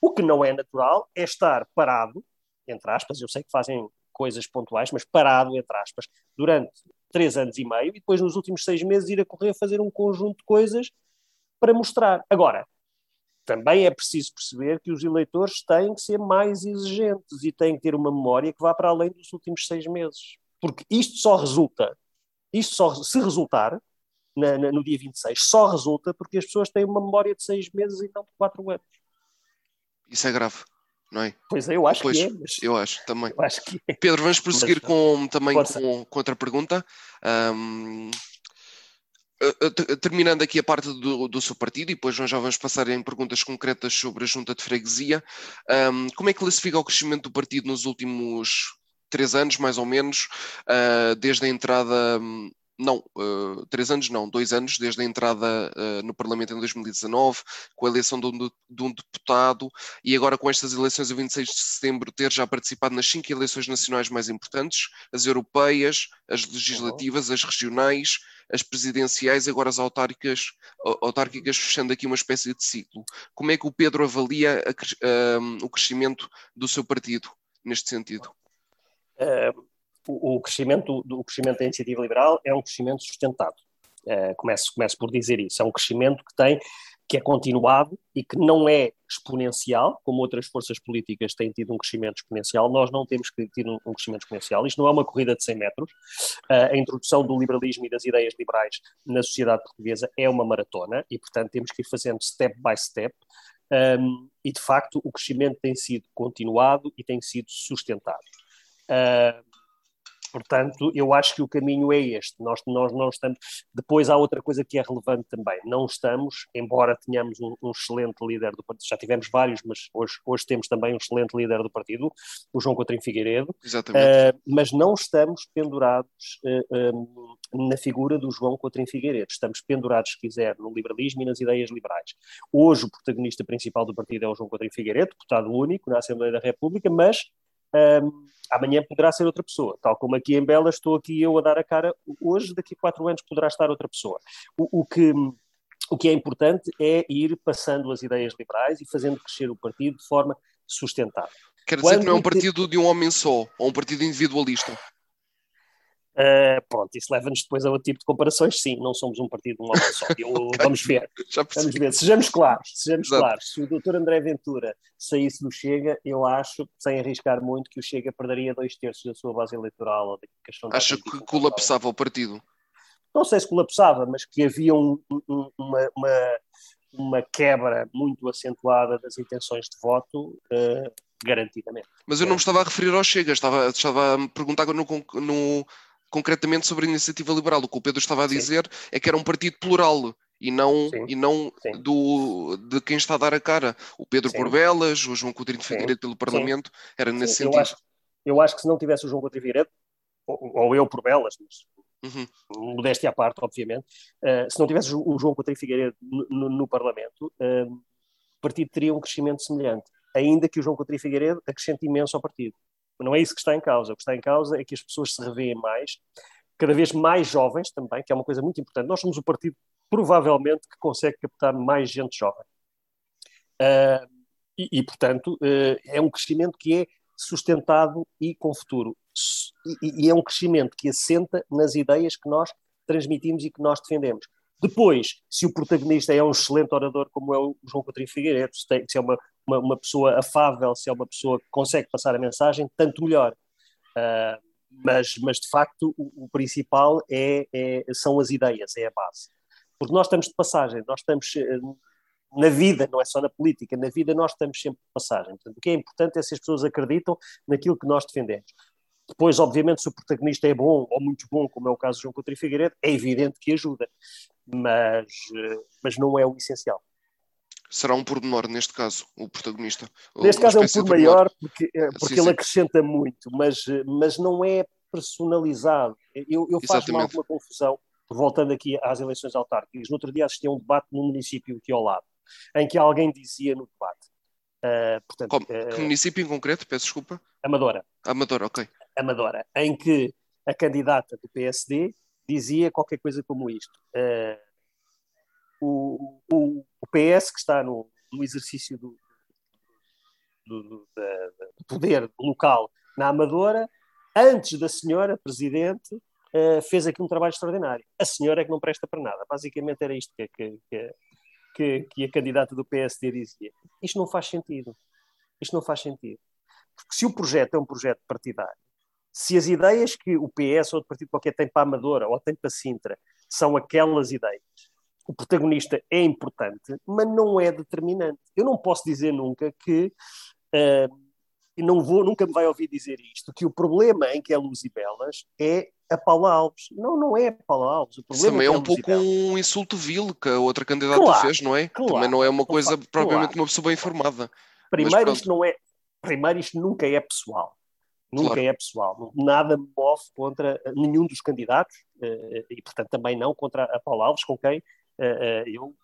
O que não é natural é estar parado, entre aspas, eu sei que fazem coisas pontuais, mas parado, entre aspas, durante três anos e meio e depois nos últimos seis meses ir a correr a fazer um conjunto de coisas para mostrar. Agora, também é preciso perceber que os eleitores têm que ser mais exigentes e têm que ter uma memória que vá para além dos últimos seis meses. Porque isto só resulta isto só se resultar na, na, no dia 26, só resulta porque as pessoas têm uma memória de seis meses e não de quatro anos. Isso é grave, não é? Pois é, eu acho pois, que é. Mas... Eu acho também. Eu acho que é. Pedro, vamos prosseguir mas, com, também com, com, outra pergunta. Um, terminando aqui a parte do, do, seu partido, e depois nós já vamos passar em perguntas concretas sobre a junta de freguesia, um, como é que classifica o crescimento do partido nos últimos três anos, mais ou menos, uh, desde a entrada. Não, uh, três anos não, dois anos, desde a entrada uh, no Parlamento em 2019, com a eleição de um, de um, deputado e agora com estas eleições a 26 de setembro, ter já participado nas cinco eleições nacionais mais importantes, as europeias, as legislativas, as regionais, as presidenciais, agora as autárquicas, autárquicas fechando aqui uma espécie de ciclo. Como é que o Pedro avalia a, o crescimento do seu partido neste sentido? Uh, o, o, crescimento do crescimento da iniciativa liberal é um crescimento sustentado. Uh, começo, começo por dizer isso. É um crescimento que tem que é continuado e que não é exponencial, como outras forças políticas têm tido um crescimento exponencial, nós não temos que ter um, crescimento exponencial. Isto não é uma corrida de 100 metros. Uh, a introdução do liberalismo e das ideias liberais na sociedade portuguesa é uma maratona e, portanto, temos que ir fazendo step by step. Um, e, de facto, o crescimento tem sido continuado e tem sido sustentado. Uh, Portanto, eu acho que o caminho é este. Nós, nós não estamos. Depois há outra coisa que é relevante também. Não estamos, embora tenhamos um, um excelente líder do partido, já tivemos vários, mas hoje, hoje temos também um excelente líder do partido, o João Coutinho Figueiredo. Exatamente. Uh, mas não estamos pendurados uh, um, na figura do João Coutinho Figueiredo. Estamos pendurados, se quiser, no liberalismo e nas ideias liberais. Hoje o protagonista principal do partido é o João Coutinho Figueiredo, deputado único na Assembleia da República, mas um, amanhã poderá ser outra pessoa. Tal como aqui em Bela estou aqui eu a dar a cara, hoje, daqui a quatro anos, poderá estar outra pessoa. O, o, que, o que é importante é ir passando as ideias liberais e fazendo crescer o partido de forma sustentável. Quer dizer Quando que não é um partido de um homem só, ou um partido individualista? Uh, pronto, isso leva-nos depois a outro tipo de comparações. Sim, não somos um partido de um homem só. Eu. Vamos ver. Vamos ver. Sejamos claros. Sejamos claros. Se o doutor André Ventura saísse do Chega, eu acho, sem arriscar muito, que o Chega perderia dois terços da sua base eleitoral. Acha que colapsava o partido? Não sei se colapsava, mas que havia um, um, uma, uma, uma, quebra muito acentuada das intenções de voto. Uh, garantidamente. Mas eu não me estava a referir ao Chega, estava, estava a me perguntar no, no, concretamente sobre a iniciativa liberal. O que o Pedro estava a dizer Sim. é que era um partido plural e não, e não do, de quem está a dar a cara. O Pedro Sim. Porbelas, o João Coutinho de Figueiredo pelo Parlamento, era nesse sentido. Eu acho, eu acho, que se não tivesse o João Coutinho de Figueiredo, ou, ou eu Porbelas, mas Uhum. modéstia à parte, obviamente, uh, se não tivesse o João Coutinho Figueiredo no, no, no Parlamento, uh, o partido teria um crescimento semelhante, ainda que o João Coutinho Figueiredo acrescente imenso ao partido. Não é isso que está em causa. O que está em causa é que as pessoas se revêem mais, cada vez mais jovens também, que é uma coisa muito importante. Nós somos o partido, provavelmente, que consegue captar mais gente jovem. Uh, e, e, portanto, uh, é um crescimento que é sustentado e com futuro. E, e é um crescimento que assenta nas ideias que nós transmitimos e que nós defendemos. Depois, se o protagonista é um excelente orador, como é o João Coutinho Figueiredo, se, tem, se é uma, uma, uma, pessoa afável, se é uma pessoa que consegue passar a mensagem, tanto melhor. Uh, mas, mas, de facto, o, o principal é, é, são as ideias, é a base. Porque nós estamos de passagem, nós estamos eh, na vida, não é só na política, na vida nós estamos sempre de passagem. Portanto, o que é importante é se as pessoas acreditam naquilo que nós defendemos. Depois, obviamente, se o protagonista é bom ou muito bom, como é o caso de João Coutinho Figueiredo, é evidente que ajuda, mas, eh, mas não é o essencial. Será um pormenor, neste caso, o protagonista? Neste caso é um por maior, porque, eh, porque sim, ele sim. acrescenta muito, mas, eh, mas não é personalizado. Eu, eu faço alguma confusão, voltando aqui às eleições autárquicas. No outro dia assisti a um debate num município aqui ao lado, em que alguém dizia no debate. Uh, portanto, uh, que município em concreto? Peço desculpa. Amadora. Amadora, ok. Amadora, em que a candidata do PSD dizia qualquer coisa como isto. Uh, o, PS, que está no, no exercício do, do, do, do, poder local na Amadora, antes da senhora Presidente, uh, fez aqui um trabalho extraordinário. A senhora é que não presta para nada. Basicamente era isto que, que, que, que a candidata do PSD dizia. Isto não faz sentido. Isto não faz sentido. Porque se o projeto é um projeto partidário, se as ideias que o PS ou outro partido qualquer tem para a Amadora ou tem para Sintra são aquelas ideias, o protagonista é importante, mas não é determinante. Eu não posso dizer nunca que, uh, e não vou, nunca me vai ouvir dizer isto, que o problema em que é Luz e Belas é a Paula Alves. Não, não é a Paula Alves. O problema também é, é um pouco um insulto vil que a outra candidata claro, fez, não é? Claro, também não é uma coisa claro, propriamente uma pessoa bem informada. Primeiro, isto não é, primeiro, isto nunca é pessoal. Nunca é pessoal. Nada me move contra nenhum dos candidatos eh, e, portanto, também não contra a Paula Alves, com quem eh, eu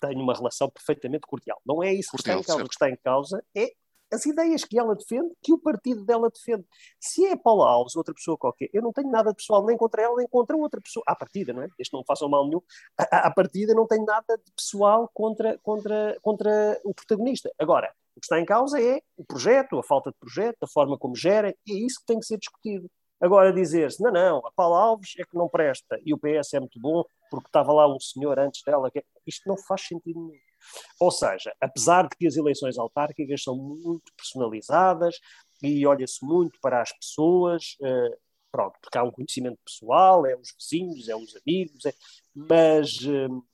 tenho uma relação perfeitamente cordial. Não é isso cordial, que está em causa. O que está em causa é as ideias que ela defende, que o partido dela defende. Se é Paula Alves, outra pessoa qualquer, eu não tenho nada de pessoal nem contra ela, nem contra outra pessoa. À partida, não é? Este não façam mal nenhum. À, à partida, não tenho nada de pessoal contra, contra, contra o protagonista. Agora, o que está em causa é o projeto, a falta de projeto, a forma como gerem, e é isso que tem que ser discutido. Agora dizer-se, não, não, a Paula Alves é que não presta e o PS é muito bom porque estava lá um senhor antes dela. Que... Isto não faz sentido nenhum. Ou seja, apesar de que as eleições autárquicas são muito personalizadas e olha-se muito para as pessoas, uh, pronto, porque há um conhecimento pessoal, é os vizinhos, é os amigos, é... mas, uh,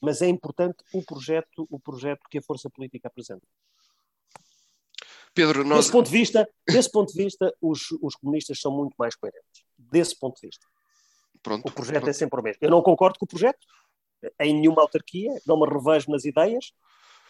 mas é importante o projeto, o projeto que a força política apresenta. Pedro, nós... Desse ponto de vista, desse ponto de vista os, os comunistas são muito mais coerentes. Desse ponto de vista. Pronto, o projeto é pronto. é sempre o mesmo. Eu não concordo com o projeto, em nenhuma autarquia, não me revejo nas ideias,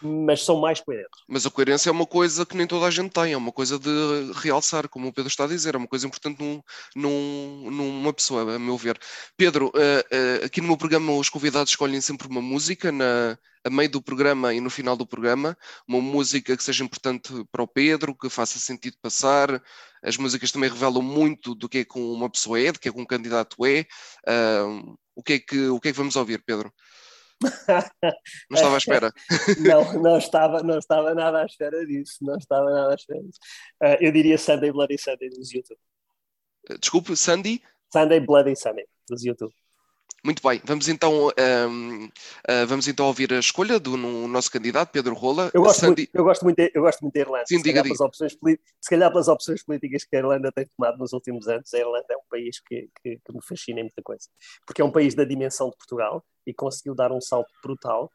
mas são mais coerentes. Mas a coerência é uma coisa que nem toda a gente tem, é uma coisa de realçar, como o Pedro está a dizer, é uma coisa importante num, num, numa pessoa, a meu ver. Pedro, uh, uh, aqui no meu programa os convidados escolhem sempre uma música na, a meio do programa e no final do programa, uma música que seja importante para o Pedro, que faça sentido passar. As músicas também revelam muito do que é que uma pessoa é, do que é que um candidato é. Uh, o, que é que, o que é que vamos ouvir, Pedro? Não estava à espera. não, não estava, não estava nada à espera disso. Não estava nada à espera disso. Uh, eu diria Sunday Bloody Sunday dos YouTube. Desculpe, Sandy? Sunday Bloody Sunday dos YouTube. Muito bem, vamos então, um, uh, ah, vamos então ouvir a escolha do no, nosso candidato, Pedro Rola. Eu gosto, Sandy... muito, eu gosto, muito, de, eu gosto muito da Irlanda. Sim, se, diga, calhar opções, se calhar pelas opções políticas que a Irlanda tem tomado nos últimos anos, a Irlanda é um país que, que, que me fascina em muita coisa. Porque é um país da dimensão de Portugal e conseguiu dar um salto brutal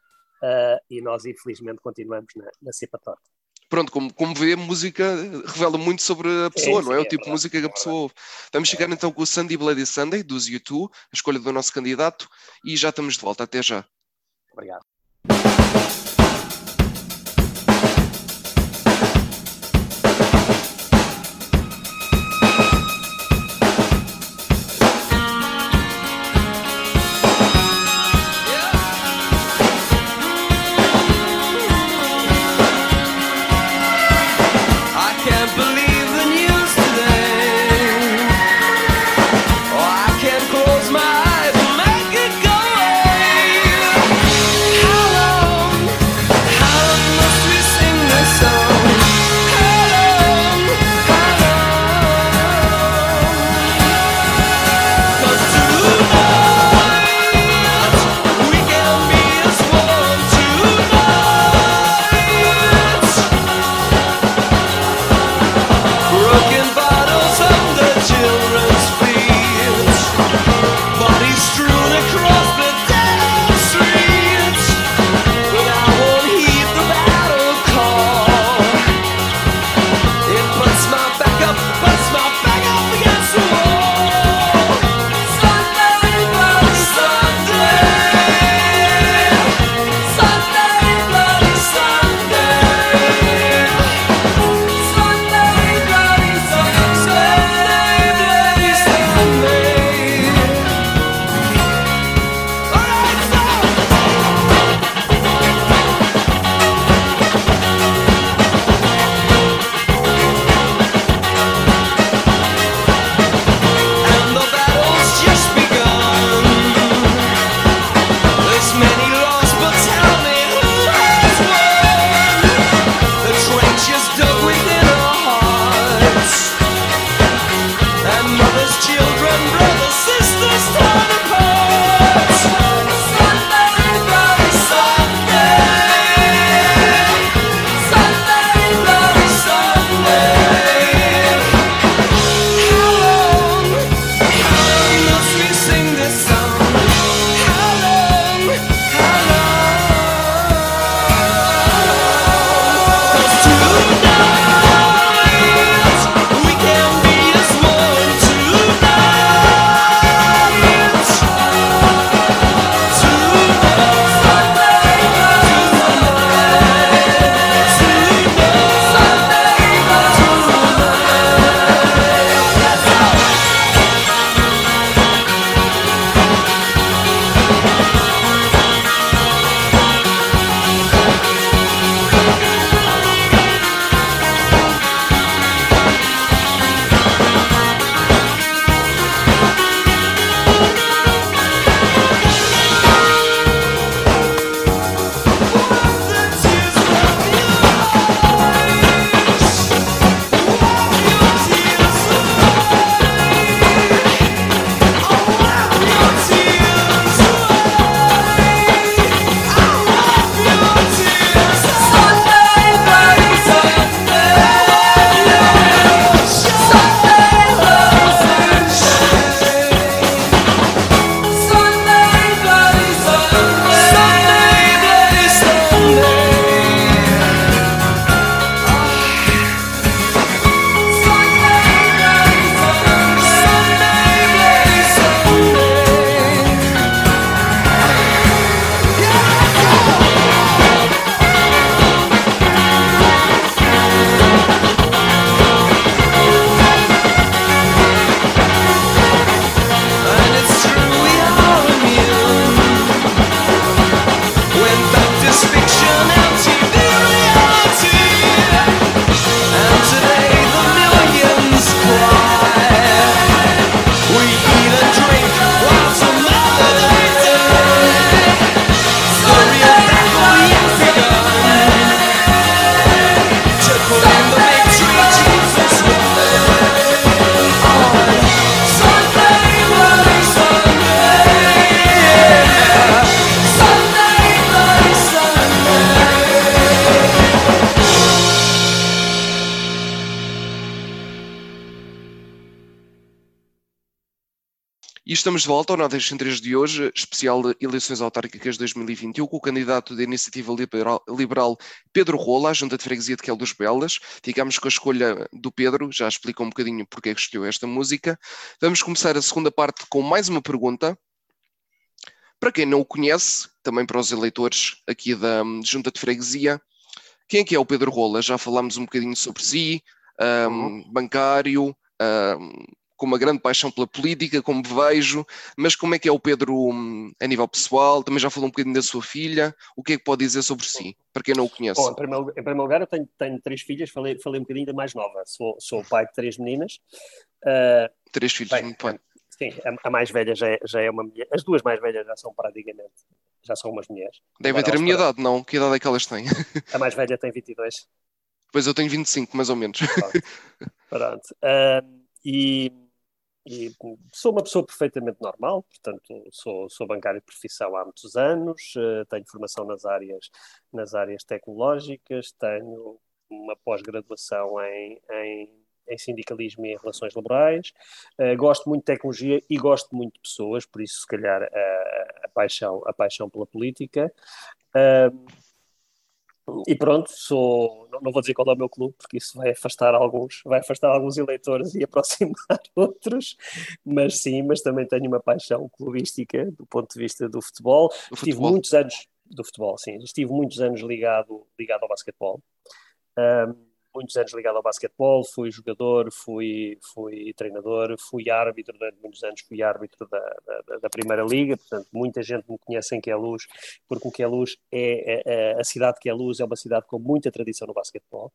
uh, e nós, infelizmente, continuamos na, na cepa torta pronto, como, como vê, a música revela muito sobre a pessoa, não é? o tipo de música que a pessoa ouve. Vamos chegar então com o Sandy Bloody Sunday, dos YouTube, a escolha do nosso candidato, e já estamos de volta. Até já. Obrigado. Estamos de volta ao em 3 de hoje, especial de eleições autárquicas 2021, com o candidato da Iniciativa Liberal, Liberal Pedro Rola, à Junta de Freguesia de Queldos Belas. Ficamos com a escolha do Pedro, já explica um bocadinho porque é que escolheu esta música. Vamos começar a segunda parte com mais uma pergunta. Para quem não o conhece, também para os eleitores aqui da hum, Junta de Freguesia, quem é que é o Pedro Rola? Já falámos um bocadinho sobre si, um, uhum. bancário, um, com uma grande paixão pela política, como vejo, mas como é que é o Pedro hum, a nível pessoal? Também já falou um bocadinho da sua filha. O que é que pode dizer sobre si, para quem não o conhece? Bom, em, primeiro, em primeiro lugar, eu tenho, tenho, três filhas, falei, falei um bocadinho da mais nova. Sou, sou pai de três meninas. Uh, três filhos, bem, muito bem. Sim, a, mais velha já é, já é uma mulher. As duas mais velhas já são praticamente, já são umas mulheres. Devem ter a minha idade, não? Que idade é que elas têm? A mais velha tem 22. Pois eu tenho 25, mais ou menos. Pronto. Pronto. Uh, e e sou uma pessoa perfeitamente normal, portanto, sou, sou bancário de profissão há muitos anos, uh, tenho formação nas áreas, nas áreas tecnológicas, tenho uma pós-graduação em, em, em, sindicalismo e em relações laborais, uh, gosto muito de tecnologia e gosto muito de pessoas, por isso, se calhar, a, a paixão, a paixão pela política. Uh, e pronto, sou, não, não, vou dizer qual é o meu clube, porque isso vai afastar alguns, vai afastar alguns eleitores e aproximar outros, mas sim, mas também tenho uma paixão clubística do ponto de vista do futebol. Do Estive futebol. muitos anos do futebol, sim, estive muitos anos ligado, ligado ao basquetebol. Um, muitos anos ligado ao basquetebol, fui jogador, fui, fui treinador, fui árbitro durante muitos anos, fui árbitro da, da, da Primeira Liga, portanto muita gente me conhece em Queluz, porque o Queluz é, é, é, a cidade de Queluz é uma cidade com muita tradição no basquetebol,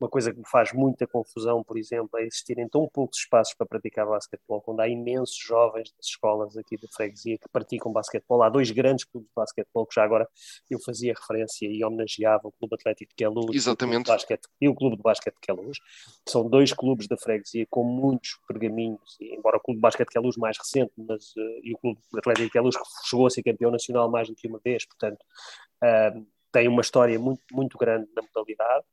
uma coisa que me faz muita confusão, por exemplo, é existirem tão poucos espaços para praticar basquetebol, quando há imensos jovens das escolas aqui de freguesia que praticam basquetebol, há dois grandes clubes de basquetebol que já agora eu fazia referência e homenageava o Clube Atlético de Queluz Exatamente. e o Clube de Basquete de Queluz. São dois clubes da freguesia com muitos pergaminhos, embora o Clube de Basquete de Queluz mais recente, mas, uh, e o Clube Atlético de Queluz chegou a ser campeão nacional mais do que uma vez, portanto, uh, tem uma história muito, muito grande na modalidade.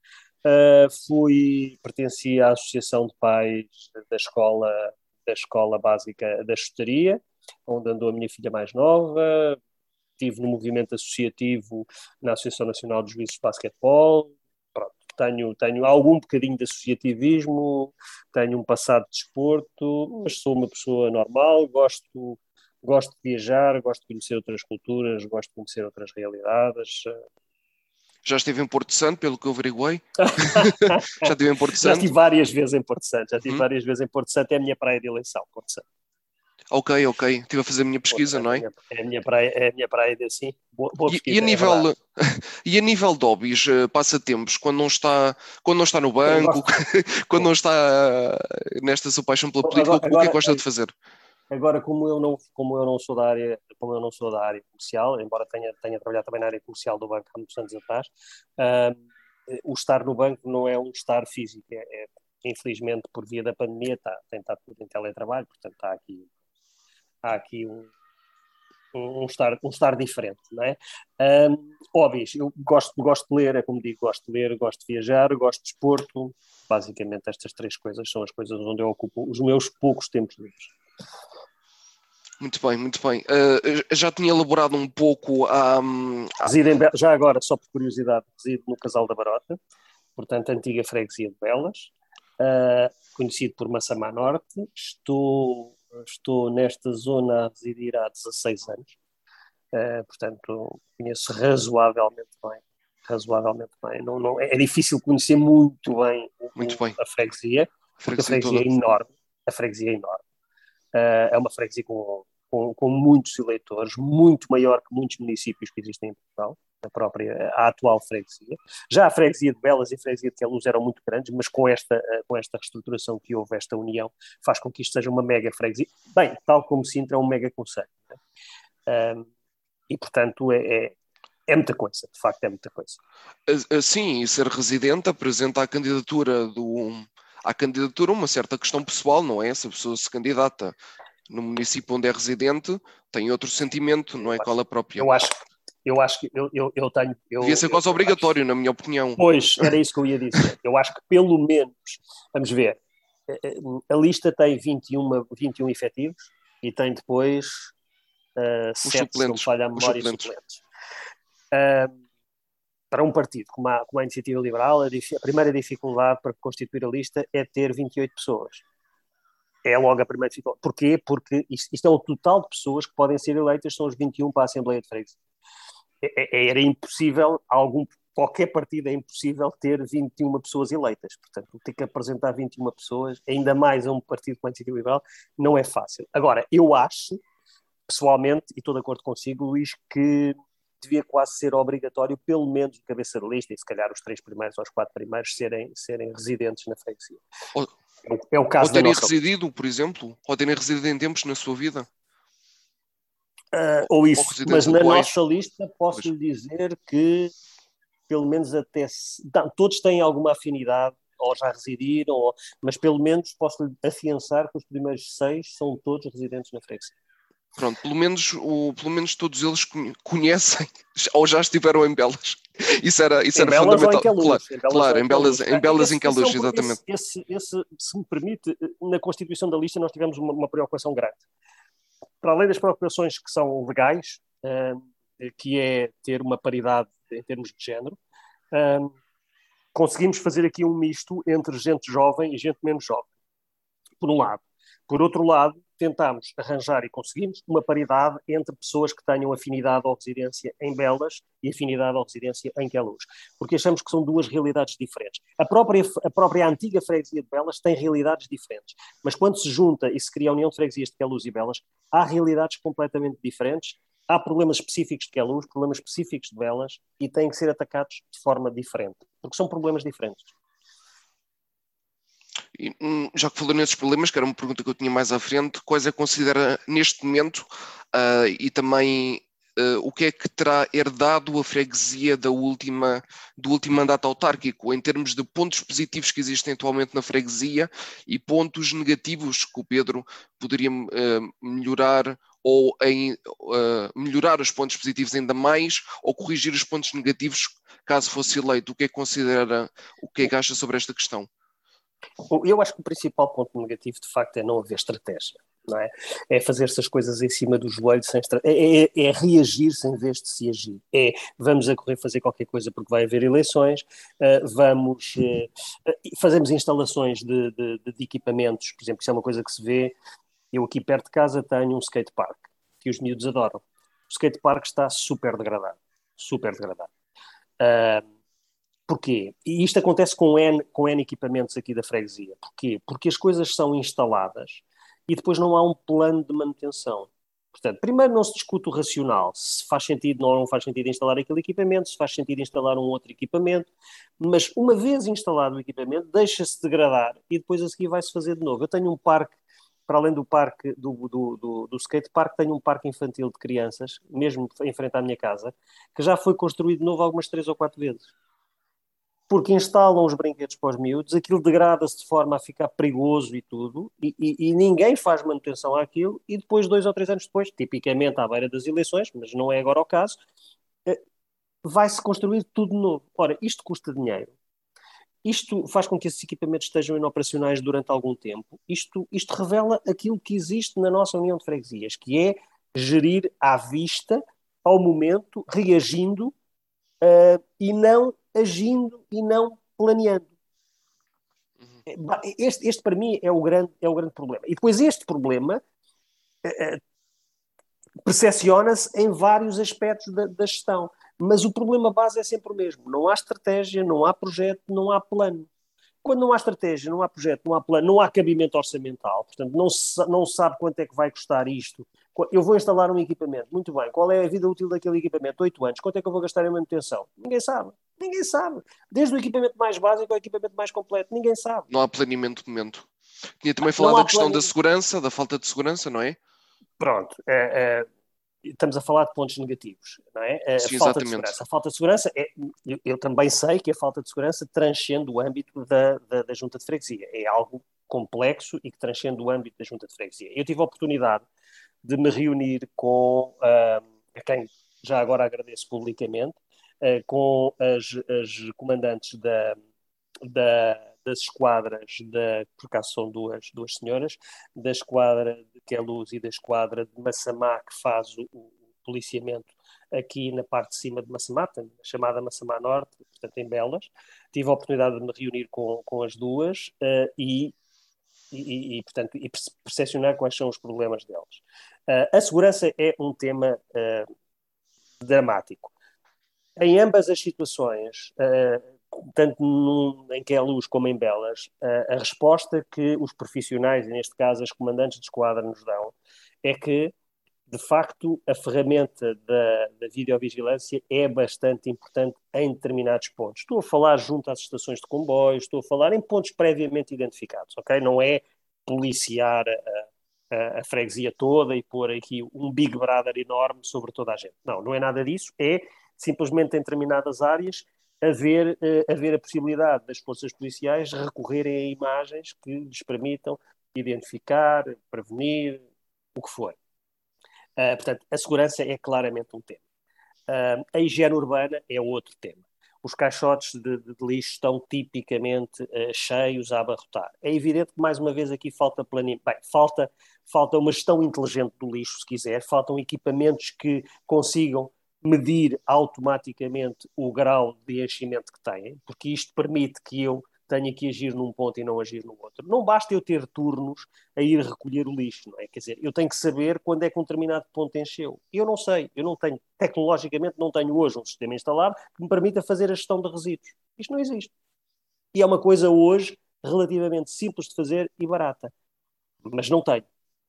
Uh, fui, pertenci à Associação de Pais da Escola, da escola Básica da Chutaria, onde andou a minha filha mais nova, estive no movimento associativo na Associação Nacional de Juízes de Basquetebol, tenho, tenho algum bocadinho de associativismo, tenho um passado de desporto, mas sou uma pessoa normal, gosto, gosto de viajar, gosto de conhecer outras culturas, gosto de conhecer outras realidades. Já estive em Porto Santo, pelo que eu averiguei. já estive em Porto Santo. Já estive várias vezes em Porto Santo. Já estive hum. várias vezes em Porto Santo. É a minha praia de eleição, Porto Santo. Ok, ok. Estive a fazer a minha pesquisa, não é? É a minha praia, é a minha praia de assim. Boa, boa e, e, a é nível, é e a nível de hobbies, uh, passatempos, quando não está, quando não está no banco, quando não está uh, nesta sua paixão pela política, agora, o que é que gosta de fazer? Agora, como eu não, como eu não sou da área, como eu não sou da área comercial, embora tenha, tenha trabalhado também na área comercial do banco há muitos anos atrás, uh, o estar no banco não é um estar físico, é, é infelizmente por via da pandemia está, tem estado tudo em teletrabalho, portanto está aqui há aqui um, um, estar, um estar diferente, não é? Um, hobbies, eu gosto, gosto de ler, é como digo, gosto de ler, gosto de viajar, gosto de esporto, basicamente estas três coisas são as coisas onde eu ocupo os meus poucos tempos livres. Muito bem, muito bem. Uh, já tinha elaborado um pouco a. Um. Já agora, só por curiosidade, resido no Casal da Barota, portanto, antiga freguesia de Belas, uh, conhecido por Massamá Norte. Estou estou nesta zona a residir há 16 anos, uh, portanto conheço razoavelmente bem. Razoavelmente bem. Não, não, é difícil conhecer muito bem, muito bem. a freguesia, porque a freguesia, a freguesia é enorme. A freguesia é enorme. Uh, é uma freguesia com, com, com, muitos eleitores, muito maior que muitos municípios que existem em Portugal a própria, a atual freguesia. Já a freguesia de Belas e a freguesia de Queluz eram muito grandes, mas com esta, eh, com esta reestruturação que houve, esta união, faz com que isto seja uma mega freguesia. Bem, tal como Sintra é um mega conselho. Um, e, portanto, é, é, é, muita coisa, de facto é muita coisa. Sim, e ser residente apresenta a candidatura do... À candidatura uma certa questão pessoal, não é? Se a pessoa se candidata no município onde é residente, tem outro sentimento, não é? Qual a própria? Eu acho, eu acho que eu, eu, eu tenho. Eu, Devia ser quase obrigatório, acho, na minha opinião. Pois, era isso que eu ia dizer. Eu acho que pelo menos, vamos ver, eh, eh, a lista tem 21, 21 efetivos, e tem depois uh, sete, se não memória, suplentes. suplentes. Uh, para um partido como a, como a Iniciativa Liberal, a, a, primeira dificuldade para constituir a lista é ter 28 pessoas. É logo a primeira dificuldade. Porquê? Porque isto, isto é o total de pessoas que podem ser eleitas, são os 21 para a Assembleia de Freguesia. É, é, era impossível, algum, qualquer partido é impossível ter 21 pessoas eleitas. Portanto, ter que apresentar 21 pessoas, ainda mais a um partido como a Iniciativa Liberal, não é fácil. Agora, eu acho, pessoalmente, e estou de acordo consigo, Luís, que devia quase ser obrigatório, pelo menos o cabeça de lista, e se calhar os três primeiros ou os quatro primeiros, serem, serem residentes na freguesia. É o caso ou terem residido, por exemplo, ou terem residido em tempos na sua vida. Uh, ou isso, ou mas na nossa lista posso lhe dizer que pelo menos até todos têm alguma afinidade ou já residiram, ou, mas pelo menos posso afiançar que os primeiros seis são todos residentes na freguesia. Pronto, pelo menos, o, pelo menos todos eles conhecem ou já estiveram em Belas. Isso era, isso era fundamental. claro, em Belas, claro, em Belas, em Belas em Queluz, exatamente. Esse, esse, se me permite, na constituição da lista nós tivemos uma, uma preocupação grande. Para além das preocupações que são legais, uh, que é ter uma paridade em termos de género, uh, conseguimos fazer aqui um misto entre gente jovem e gente menos jovem, por um lado. Por outro lado, tentámos arranjar e conseguimos uma paridade entre pessoas que tenham afinidade ou residência em Belas e afinidade ou residência em Queluz, porque achamos que são duas realidades diferentes. A própria, a própria antiga freguesia de Belas tem realidades diferentes, mas quando se junta e se cria a União de Freguesias de Queluz e Belas, há realidades completamente diferentes, há problemas específicos de Queluz, problemas específicos de Belas e têm que ser atacados de forma diferente, porque são problemas diferentes. Hum, já que falou nesses problemas, que era uma pergunta que eu tinha mais à frente, quais é que considera neste momento uh, e também uh, o que é que terá herdado a freguesia da última, do último mandato autárquico, em termos de pontos positivos que existem atualmente na freguesia e pontos negativos que o Pedro poderia uh, melhorar ou em, melhorar os pontos positivos ainda mais ou corrigir os pontos negativos caso fosse eleito. O que é que considera, o que é que acha sobre esta questão? Eu acho que o principal ponto negativo, de facto, é não haver estratégia. Não é? é fazer essas coisas em cima do joelho sem é, é, é, reagir sem vez de se agir. É vamos a correr fazer qualquer coisa porque vai haver eleições, uh, vamos uh, fazemos instalações de, de, de, equipamentos, por exemplo, isso é uma coisa que se vê. Eu aqui perto de casa tenho um skate park que os miúdos adoram. O skate park está super degradado, super degradado. Uh, Porquê? E isto acontece com N, com N equipamentos aqui da freguesia. Porquê? Porque as coisas são instaladas e depois não há um plano de manutenção. Portanto, primeiro não se discute o racional, se faz sentido ou não faz sentido instalar aquele equipamento, se faz sentido instalar um outro equipamento, mas uma vez instalado o equipamento, deixa-se degradar e depois a seguir vai-se fazer de novo. Eu tenho um parque, para além do parque do, do, do, do skate park, tenho um parque infantil de crianças, mesmo em frente à minha casa, que já foi construído de novo algumas três ou quatro vezes porque instalam os brinquedos para os miúdos, aquilo degrada-se de forma a ficar perigoso e tudo, e, e, e, ninguém faz manutenção àquilo, e depois, dois ou três anos depois, tipicamente à beira das eleições, mas não é agora o caso, eh, vai-se construir tudo novo. Ora, isto custa dinheiro. Isto faz com que esses equipamentos estejam inoperacionais durante algum tempo. Isto, isto revela aquilo que existe na nossa União de Freguesias, que é gerir à vista, ao momento, reagindo uh, e não agindo e não planeando. Uhum. Este, este, para mim, é o, grande, é o grande problema. E depois, este problema uh, percepciona-se em vários aspectos da, da gestão. Mas o problema base é sempre o mesmo: não há estratégia, não há projeto, não há plano. Quando não há estratégia, não há projeto, não há plano, não há cabimento orçamental, portanto, não se, não sabe quanto é que vai custar isto. Eu vou instalar um equipamento, muito bem. Qual é a vida útil daquele equipamento? Oito anos. Quanto é que eu vou gastar em manutenção? Ninguém sabe. Ninguém sabe. Desde o equipamento mais básico ao equipamento mais completo, ninguém sabe. Não há planeamento de momento. Tinha também falado da questão da segurança, da falta de segurança, não é? Pronto. É, é, estamos a falar de pontos negativos, não é? A Sim, falta exatamente. de segurança. A falta de segurança, é, eu, eu, também sei que a falta de segurança transcende o âmbito da, da, da, junta de freguesia. É algo complexo e que transcende o âmbito da junta de freguesia. Eu tive a oportunidade de me reunir com, uh, a quem já agora agradeço publicamente, com as, as comandantes da, da, das esquadras, da, por acaso são duas, duas senhoras, da esquadra de Queluz e da esquadra de Massamá, que faz o, o policiamento aqui na parte de cima de Massamá, chamada Massamá Norte, portanto em Belas. Tive a oportunidade de me reunir com, com as duas uh, e, e, e, portanto, e percepcionar quais são os problemas delas. Uh, a segurança é um tema uh, dramático. Em ambas as situações, tanto num, em Queluz como em Belas, a resposta que os profissionais, neste caso as comandantes de esquadra, nos dão é que de facto, a ferramenta da, da videovigilância é bastante importante em determinados pontos. Estou a falar junto às estações de comboios, estou a falar em pontos previamente identificados, ok? Não é policiar a, a, a, freguesia toda e pôr aqui um Big Brother enorme sobre toda a gente. Não, não é nada disso. É simplesmente em determinadas áreas haver, haver a possibilidade das forças policiais recorrerem a imagens que lhes permitam identificar, prevenir, o que for. Uh, portanto, a segurança é claramente um tema. Uh, a higiene urbana é outro tema. Os caixotes de, de, de lixo estão tipicamente uh, cheios a abarrotar. É evidente que, mais uma vez, aqui falta planeamento. Bem, falta, falta uma gestão inteligente do lixo, se quiser, faltam equipamentos que consigam medir automaticamente o grau de enchimento que têm, porque isto permite que eu tenha que agir num ponto e não agir no outro. Não basta eu ter turnos a ir recolher o lixo, não é? Quer dizer, eu tenho que saber quando é que um determinado ponto encheu. Eu não sei, eu não tenho, tecnologicamente não tenho hoje um sistema instalado que me permita fazer a gestão de resíduos. Isto não existe. E é uma coisa hoje relativamente simples de fazer e barata. Mas não tenho.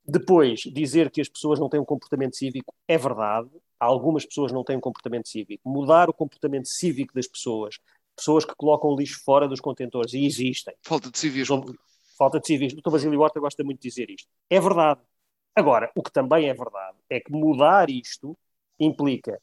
Depois, dizer que as pessoas não têm um comportamento cívico é verdade. Algumas pessoas não têm um comportamento cívico. Mudar o comportamento cívico das pessoas, pessoas que colocam lixo fora dos contentores, e existem. Falta de civismo. Falta de civismo. O Dr. Basílio Horta gosta muito de dizer isto. É verdade. Agora, o que também é verdade é que mudar isto implica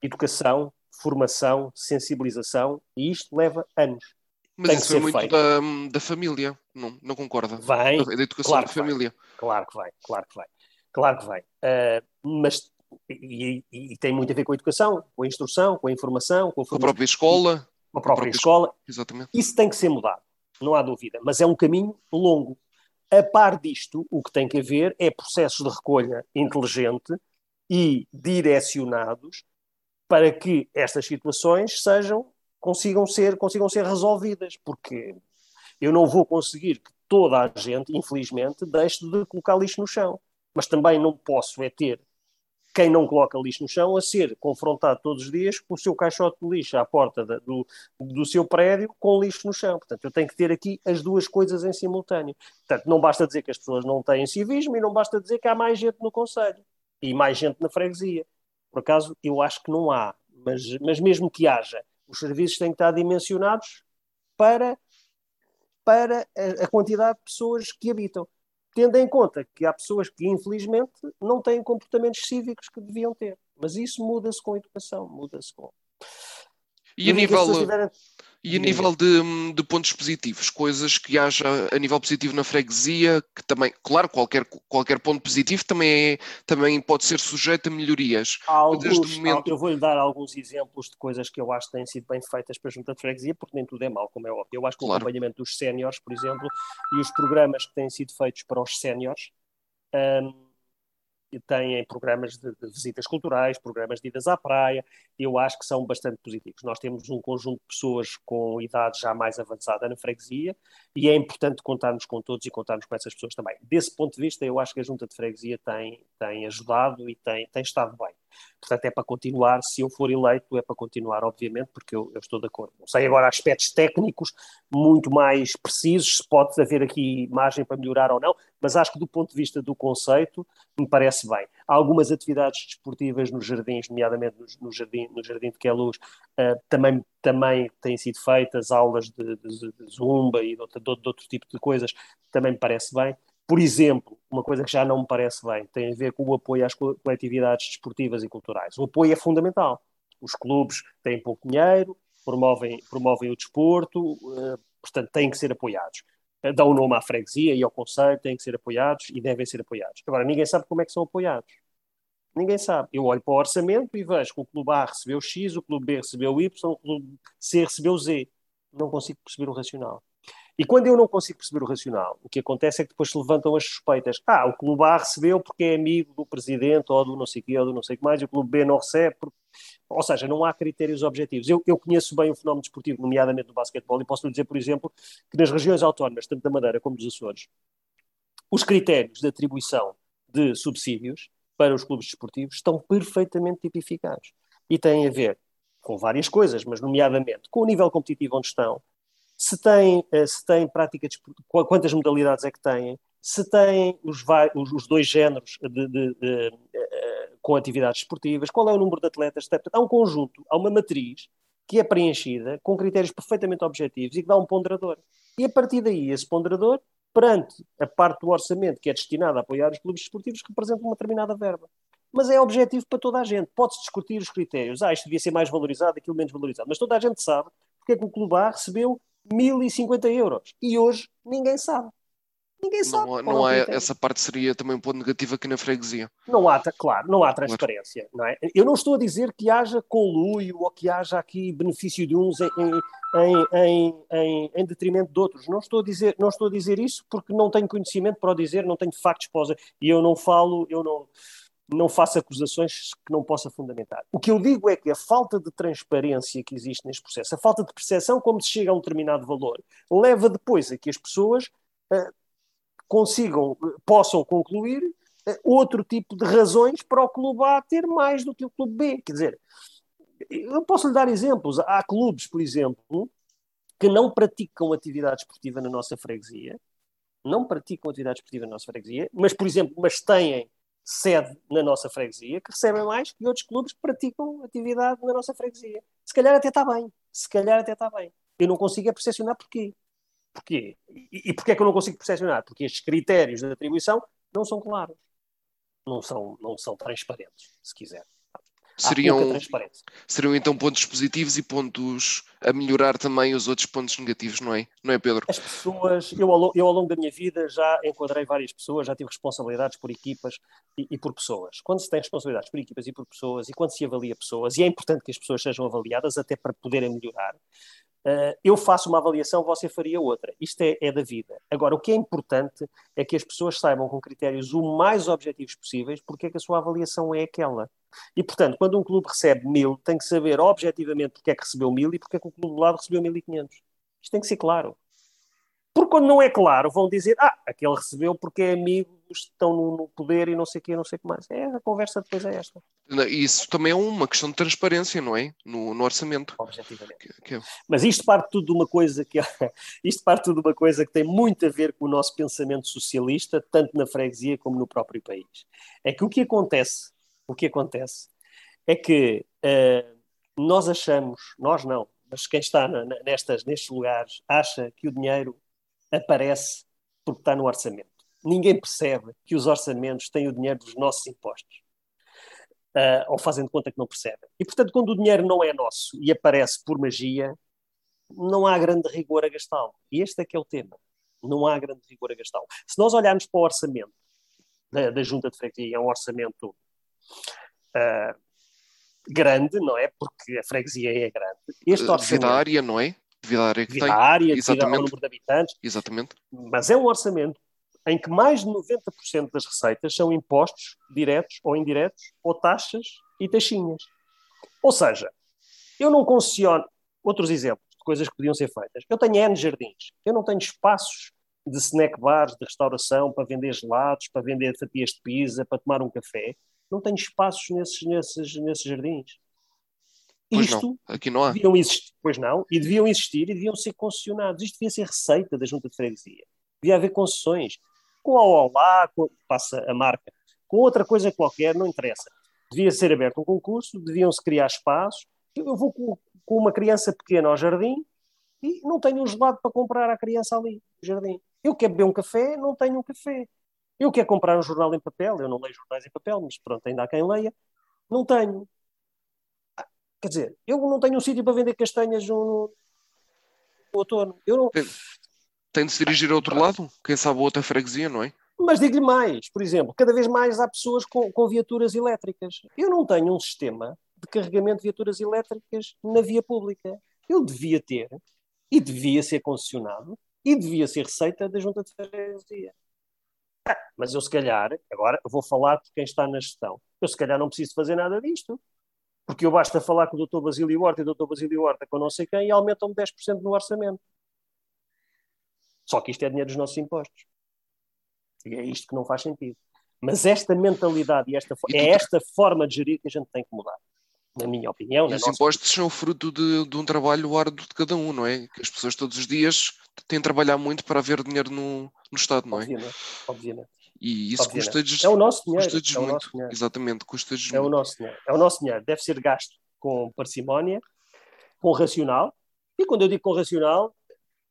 educação, formação, sensibilização, e isto leva anos. Mas Tem isso é muito da, da, família, não, não concorda? Vem. Da educação claro da família. Vai. Claro que vai, claro que vai. Claro que vai. Uh, mas e, e, e, tem muito a ver com a educação, com a instrução, com a informação, com a, com a própria escola uma própria, escola. Exatamente. Isso tem que ser mudado, não há dúvida, mas é um caminho longo. A par disto, o que tem que haver é processos de recolha inteligente e direcionados para que estas situações sejam consigam ser consigam ser resolvidas, porque eu não vou conseguir que toda a gente, infelizmente, deixe de colocar lixo no chão, mas também não posso é ter quem não coloca lixo no chão a ser confrontado todos os dias com o seu caixote de lixo à porta da, do, do seu prédio com lixo no chão. Portanto, eu tenho que ter aqui as duas coisas em simultâneo. Portanto, não basta dizer que as pessoas não têm civismo e não basta dizer que há mais gente no Conselho e mais gente na freguesia. Por acaso, eu acho que não há. Mas, mas mesmo que haja, os serviços têm que estar dimensionados para, para a, a quantidade de pessoas que habitam tendo em conta que há pessoas que, infelizmente, não têm comportamentos cívicos que deviam ter. Mas isso muda-se com a educação, muda-se com. E a nível, tiverem... e a nível de, de, pontos positivos, coisas que haja a nível positivo na freguesia, que também, claro, qualquer, qualquer ponto positivo também, é, também pode ser sujeito a melhorias. Alguns, momento... Eu vou-lhe dar alguns exemplos de coisas que eu acho que têm sido bem feitas para a junta de freguesia, porque nem tudo é mal, como é óbvio. Eu acho que o acompanhamento dos séniores, por exemplo, e os programas que têm sido feitos para os séniores, um, têm programas de, de, visitas culturais, programas de idas à praia, eu acho que são bastante positivos. Nós temos um conjunto de pessoas com idade já mais avançada na freguesia e é importante contarmos com todos e contarmos com essas pessoas também. Desse ponto de vista, eu acho que a Junta de Freguesia tem, tem ajudado e tem, tem estado bem. Portanto, é para continuar, se eu for eleito, é para continuar, obviamente, porque eu, eu, estou de acordo. Não sei agora aspectos técnicos muito mais precisos, se pode haver aqui margem para melhorar ou não, mas acho que do ponto de vista do conceito, me parece bem. Há algumas atividades desportivas nos jardins, nomeadamente no, jardim, no jardim de Queluz, uh, também, também têm sido feitas aulas de, de, de zumba e de outro, de outro tipo de coisas, também me parece bem. Por exemplo, uma coisa que já não me parece bem, tem a ver com o apoio às coletividades desportivas e culturais. O apoio é fundamental. Os clubes têm pouco dinheiro, promovem, promovem o desporto, uh, portanto, têm que ser apoiados. Dão o nome à freguesia e ao conselho, têm que ser apoiados e devem ser apoiados. Agora, ninguém sabe como é que são apoiados. Ninguém sabe. Eu olho para o orçamento e vejo que o clube A recebeu X, o clube B recebeu Y, o clube C recebeu Z. Não consigo perceber o racional. E quando eu não consigo perceber o racional, o que acontece é que depois se levantam as suspeitas. Ah, o clube A recebeu porque é amigo do presidente ou do não sei quê ou do não sei o que mais, e o clube B não recebe. Porque... Ou seja, não há critérios objetivos. Eu, eu conheço bem o fenómeno desportivo, nomeadamente no basquetebol, e posso lhe dizer, por exemplo, que nas regiões autónomas, tanto da Madeira como dos Açores, os critérios de atribuição de subsídios para os clubes desportivos estão perfeitamente tipificados. E têm a ver com várias coisas, mas nomeadamente com o nível competitivo onde estão, se tem, eh, se tem prática quantas modalidades é que têm, se têm os, os dois géneros de, de, de, eh, com atividades esportivas, qual é o número de atletas, há um conjunto, há uma matriz que é preenchida com critérios perfeitamente objetivos e que dá um ponderador. E a partir daí, esse ponderador, perante a parte do orçamento que é destinada a apoiar os clubes esportivos, representa uma determinada verba. Mas é objetivo para toda a gente. Pode-se discutir os critérios. Ah, isto devia ser mais valorizado, aquilo menos valorizado. Mas toda a gente sabe porque é que o Clube A recebeu 1050 euros. E hoje ninguém sabe. Ninguém sabe. Não, não há, essa parte seria também um ponto negativo aqui na freguesia. Não há, claro, não há transparência. Não é? Eu não estou a dizer que haja conluio ou que haja aqui benefício de uns em, em, em, em, detrimento de outros. Não estou, a dizer, não estou a dizer isso porque não tenho conhecimento para o dizer, não tenho factos para o E eu não falo, eu não não faço acusações que não possa fundamentar. O que eu digo é que a falta de transparência que existe neste processo, a falta de percepção como se chega a um determinado valor, leva depois a que as pessoas uh, consigam, possam concluir uh, outro tipo de razões para o clube A ter mais do que o clube B. Quer dizer, eu posso lhe dar exemplos. Há clubes, por exemplo, que não praticam atividade esportiva na nossa freguesia, não praticam atividade esportiva na nossa freguesia, mas, por exemplo, mas têm sede na nossa freguesia que recebem mais que outros clubes que praticam atividade na nossa freguesia. Se calhar até está bem. Se calhar até está bem. Eu não consigo é percepcionar porquê. Porquê? E, e porquê é que eu não consigo percepcionar? Porque estes critérios de atribuição não são claros. Não são, não são transparentes, se quiser seriam, seriam então pontos positivos e pontos a melhorar também os outros pontos negativos, não é? Não é, Pedro? As pessoas, eu ao, eu ao longo da minha vida já enquadrei várias pessoas, já tive responsabilidades por equipas e, e, por pessoas. Quando se tem responsabilidades por equipas e por pessoas, e quando se avalia pessoas, e é importante que as pessoas sejam avaliadas até para poderem melhorar, Uh, eu faço uma avaliação, você faria outra. Isto é, é, da vida. Agora, o que é importante é que as pessoas saibam com critérios o mais objetivos possíveis porque é que a sua avaliação é aquela. E, portanto, quando um clube recebe mil, tem que saber objetivamente porque é que recebeu mil e porque é que o clube do lado recebeu mil e quinhentos. Isto tem que ser claro. Porque quando não é claro, vão dizer, ah, aquele recebeu porque é amigo, estão no, poder e não sei o quê, não sei o que mais. É, a conversa depois é esta. Isso também é uma questão de transparência, não é? No, no orçamento. Objetivamente. Que, que... É- Mas isto parte tudo de uma coisa que isto parte tudo de uma coisa que tem muito a ver com o nosso pensamento socialista, tanto na freguesia como no próprio país. É que o que acontece o que acontece é que uh, nós achamos, nós não, mas quem está na, nestas, nestes lugares acha que o dinheiro aparece porque está no orçamento. Ninguém percebe que os orçamentos têm o dinheiro dos nossos impostos. Uh, ou fazem de conta que não percebem. E, portanto, quando o dinheiro não é nosso e aparece por magia, não há grande rigor a gastá-lo. E este é que é o tema. Não há grande rigor a gastá-lo. Se nós olharmos para o orçamento da, da Junta de Freguesia, é um orçamento uh, grande, não é? Porque a freguesia é grande. Este orçamento, devido à área, não é? Devido área que devido tem. À área, Exatamente. ao número de habitantes. Exatamente. Mas é um orçamento em que mais de 90% das receitas são impostos diretos ou indiretos, ou taxas e taxinhas. Ou seja, eu não concessiono. Outros exemplos de coisas que podiam ser feitas. Eu tenho N jardins. Eu não tenho espaços de snack bars, de restauração, para vender gelados, para vender fatias de pizza, para tomar um café não tem espaços nesses, nesses, nesses jardins. Pois Isto não. Aqui não há. Deviam existir, pois não, e deviam existir e deviam ser concessionados. Isto devia ser receita da junta de freguesia. Devia haver concessões. Com a Olá, com, passa a marca, com outra coisa qualquer, não interessa. Devia ser aberto um concurso, deviam-se criar espaços. Eu vou com, com, uma criança pequena ao jardim e não tenho um gelado para comprar à criança ali no jardim. Eu quero beber um café, não tenho um café. Eu quero comprar um jornal em papel, eu não leio jornais em papel, mas pronto, ainda há quem leia. Não tenho. Quer dizer, eu não tenho um sítio para vender castanhas no, no outono. Eu não... Tem, tem de se dirigir a outro lado? Quem sabe outra freguesia, não é? Mas digo-lhe mais, por exemplo, cada vez mais há pessoas com, com viaturas elétricas. Eu não tenho um sistema de carregamento de viaturas elétricas na via pública. Eu devia ter, e devia ser concessionado, e devia ser receita da junta de freguesia. Ah, mas eu se calhar, agora vou falar de quem está na gestão, eu se calhar não preciso fazer nada disto, porque eu basta falar com o Dr. Basílio Horta e o Dr. Basílio Horta com não sei quem e aumentam-me 10% no orçamento. Só que isto é dinheiro dos nossos impostos. E é isto que não faz sentido. Mas esta mentalidade e esta, e é esta forma de gerir que a gente tem que mudar na minha opinião. E os impostos são fruto de, de, um trabalho árduo de cada um, não é? Que as pessoas todos os dias têm de trabalhar muito para haver dinheiro no, no Estado, não é? Obviamente, obviamente. E isso custa-lhes é o nosso dinheiro, custa é o muito. Dinheiro. Exatamente, custa-lhes é muito. O nosso dinheiro. É o nosso dinheiro. Deve ser gasto com parcimónia, com racional. E quando eu digo com racional,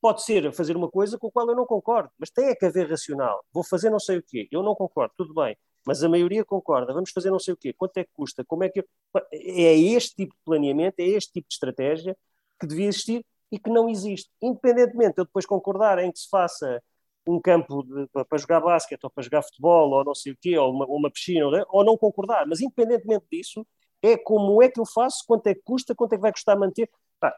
pode ser fazer uma coisa com a qual eu não concordo, mas tem é que haver racional. Vou fazer não sei o quê, eu não concordo, tudo bem mas a maioria concorda, vamos fazer não sei o quê, quanto é que custa, como é que. Eu... É este tipo de planeamento, é este tipo de estratégia que devia existir e que não existe. Independentemente de eu depois concordar em que se faça um campo de, para jogar basquete ou para jogar futebol ou não sei o quê, ou uma, uma piscina, ou não concordar, mas independentemente disso, é como é que eu faço, quanto é que custa, quanto é que vai custar manter,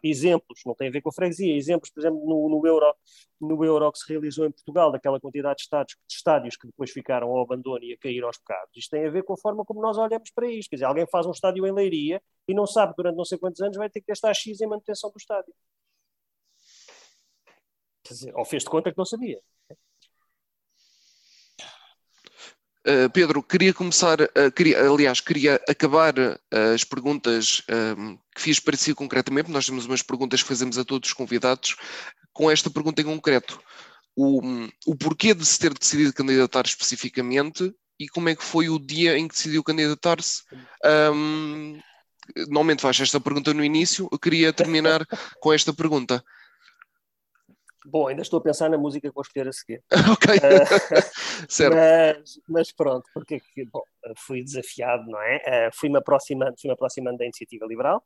exemplos, não tem a ver com a freguesia, exemplos, por exemplo, no, no, Euro, no Euro que se realizou em Portugal, daquela quantidade de estádios, de estádios que depois ficaram ao abandono e a cair aos pecados. Isto tem a ver com a forma como nós olhamos para isto. Quer dizer, alguém faz um estádio em Leiria e não sabe durante não sei quantos anos vai ter que gastar X em manutenção do estádio. Quer dizer, ou fez de conta que não sabia. Uh, Pedro, queria começar, uh, queria, aliás, queria acabar uh, as perguntas um, que fiz para si concretamente. Nós temos umas perguntas que fazemos a todos os convidados, com esta pergunta em concreto. O, o porquê de se ter decidido candidatar especificamente e como é que foi o dia em que decidiu candidatar-se? Um, normalmente faz esta pergunta no início, eu queria terminar com esta pergunta. Bom, ainda estou a pensar na música que vou escolher a seguir. ok, uh, certo. Mas, mas, pronto, porque bom, fui desafiado, não é? Uh, fui-me aproximando, fui aproximando da iniciativa liberal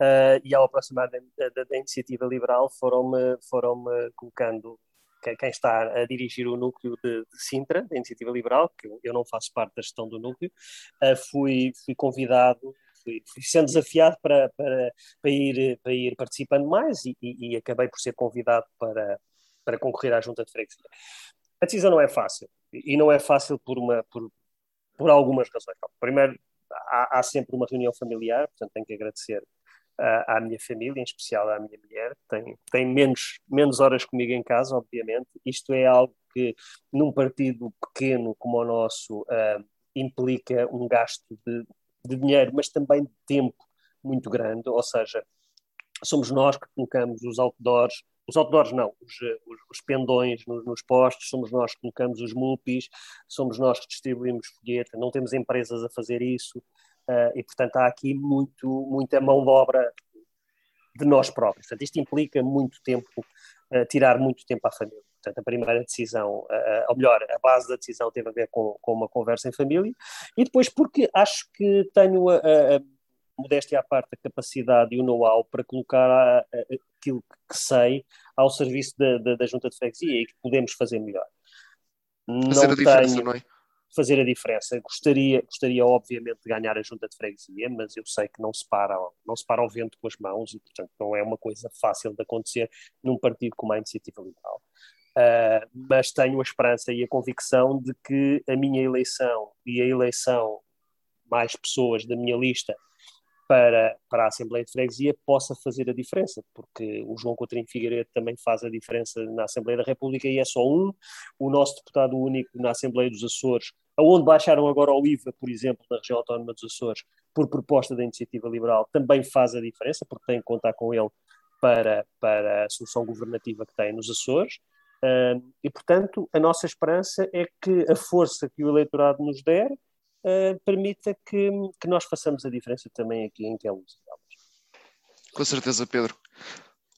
uh, e ao aproximar da, da, da iniciativa liberal foram-me foram colocando quem está a dirigir o núcleo de, de, Sintra, da Iniciativa Liberal, que eu não faço parte da gestão do núcleo, fui, fui convidado fui, fui sendo desafiado para, para, para, ir, para ir participando mais e, e, e, acabei por ser convidado para, para concorrer à junta de freguesia. A decisão não é fácil e não é fácil por, uma, por, por algumas razões. Primeiro, há, há sempre uma reunião familiar, portanto tenho que agradecer à, minha família, em especial à minha mulher, tem, tem menos, menos horas comigo em casa, obviamente. Isto é algo que, num partido pequeno como o nosso, uh, implica um gasto de de dinheiro, mas também de tempo muito grande, ou seja, somos nós que colocamos os outdoors, os outdoors não, os, os, os pendões nos, nos, postos, somos nós que colocamos os MUPIs, somos nós que distribuímos folheta, não temos empresas a fazer isso, uh, e portanto há aqui muito, muita mão de obra de nós próprios. Portanto, isto implica muito tempo, uh, tirar muito tempo à família. Portanto, a primeira decisão, uh, ou melhor, a base da decisão teve a ver com, com uma conversa em família, e depois porque acho que tenho a, a, a modéstia à parte, a capacidade e o know-how para colocar a, a, aquilo que sei ao serviço da, da, da, junta de freguesia e que podemos fazer melhor. Fazer não a diferença, tenho, não é? Fazer a diferença. Gostaria, gostaria, obviamente, de ganhar a junta de freguesia, mas eu sei que não se, para, não se para o vento com as mãos e, portanto, não é uma coisa fácil de acontecer num partido como a Iniciativa Liberal. Uh, mas tenho a esperança e a convicção de que a minha eleição e a eleição mais pessoas da minha lista para, para a Assembleia de Freguesia possa fazer a diferença, porque o João Coutinho Figueiredo também faz a diferença na Assembleia da República e é só um, o nosso deputado único na Assembleia dos Açores, aonde baixaram agora o IVA, por exemplo, na região autónoma dos Açores, por proposta da Iniciativa Liberal, também faz a diferença, porque tem que contar com ele para, para a solução governativa que tem nos Açores, e, portanto, a nossa esperança é que a força que o eleitorado nos der uh, permita que, que, nós façamos a diferença também aqui em Queluz. Com certeza, Pedro.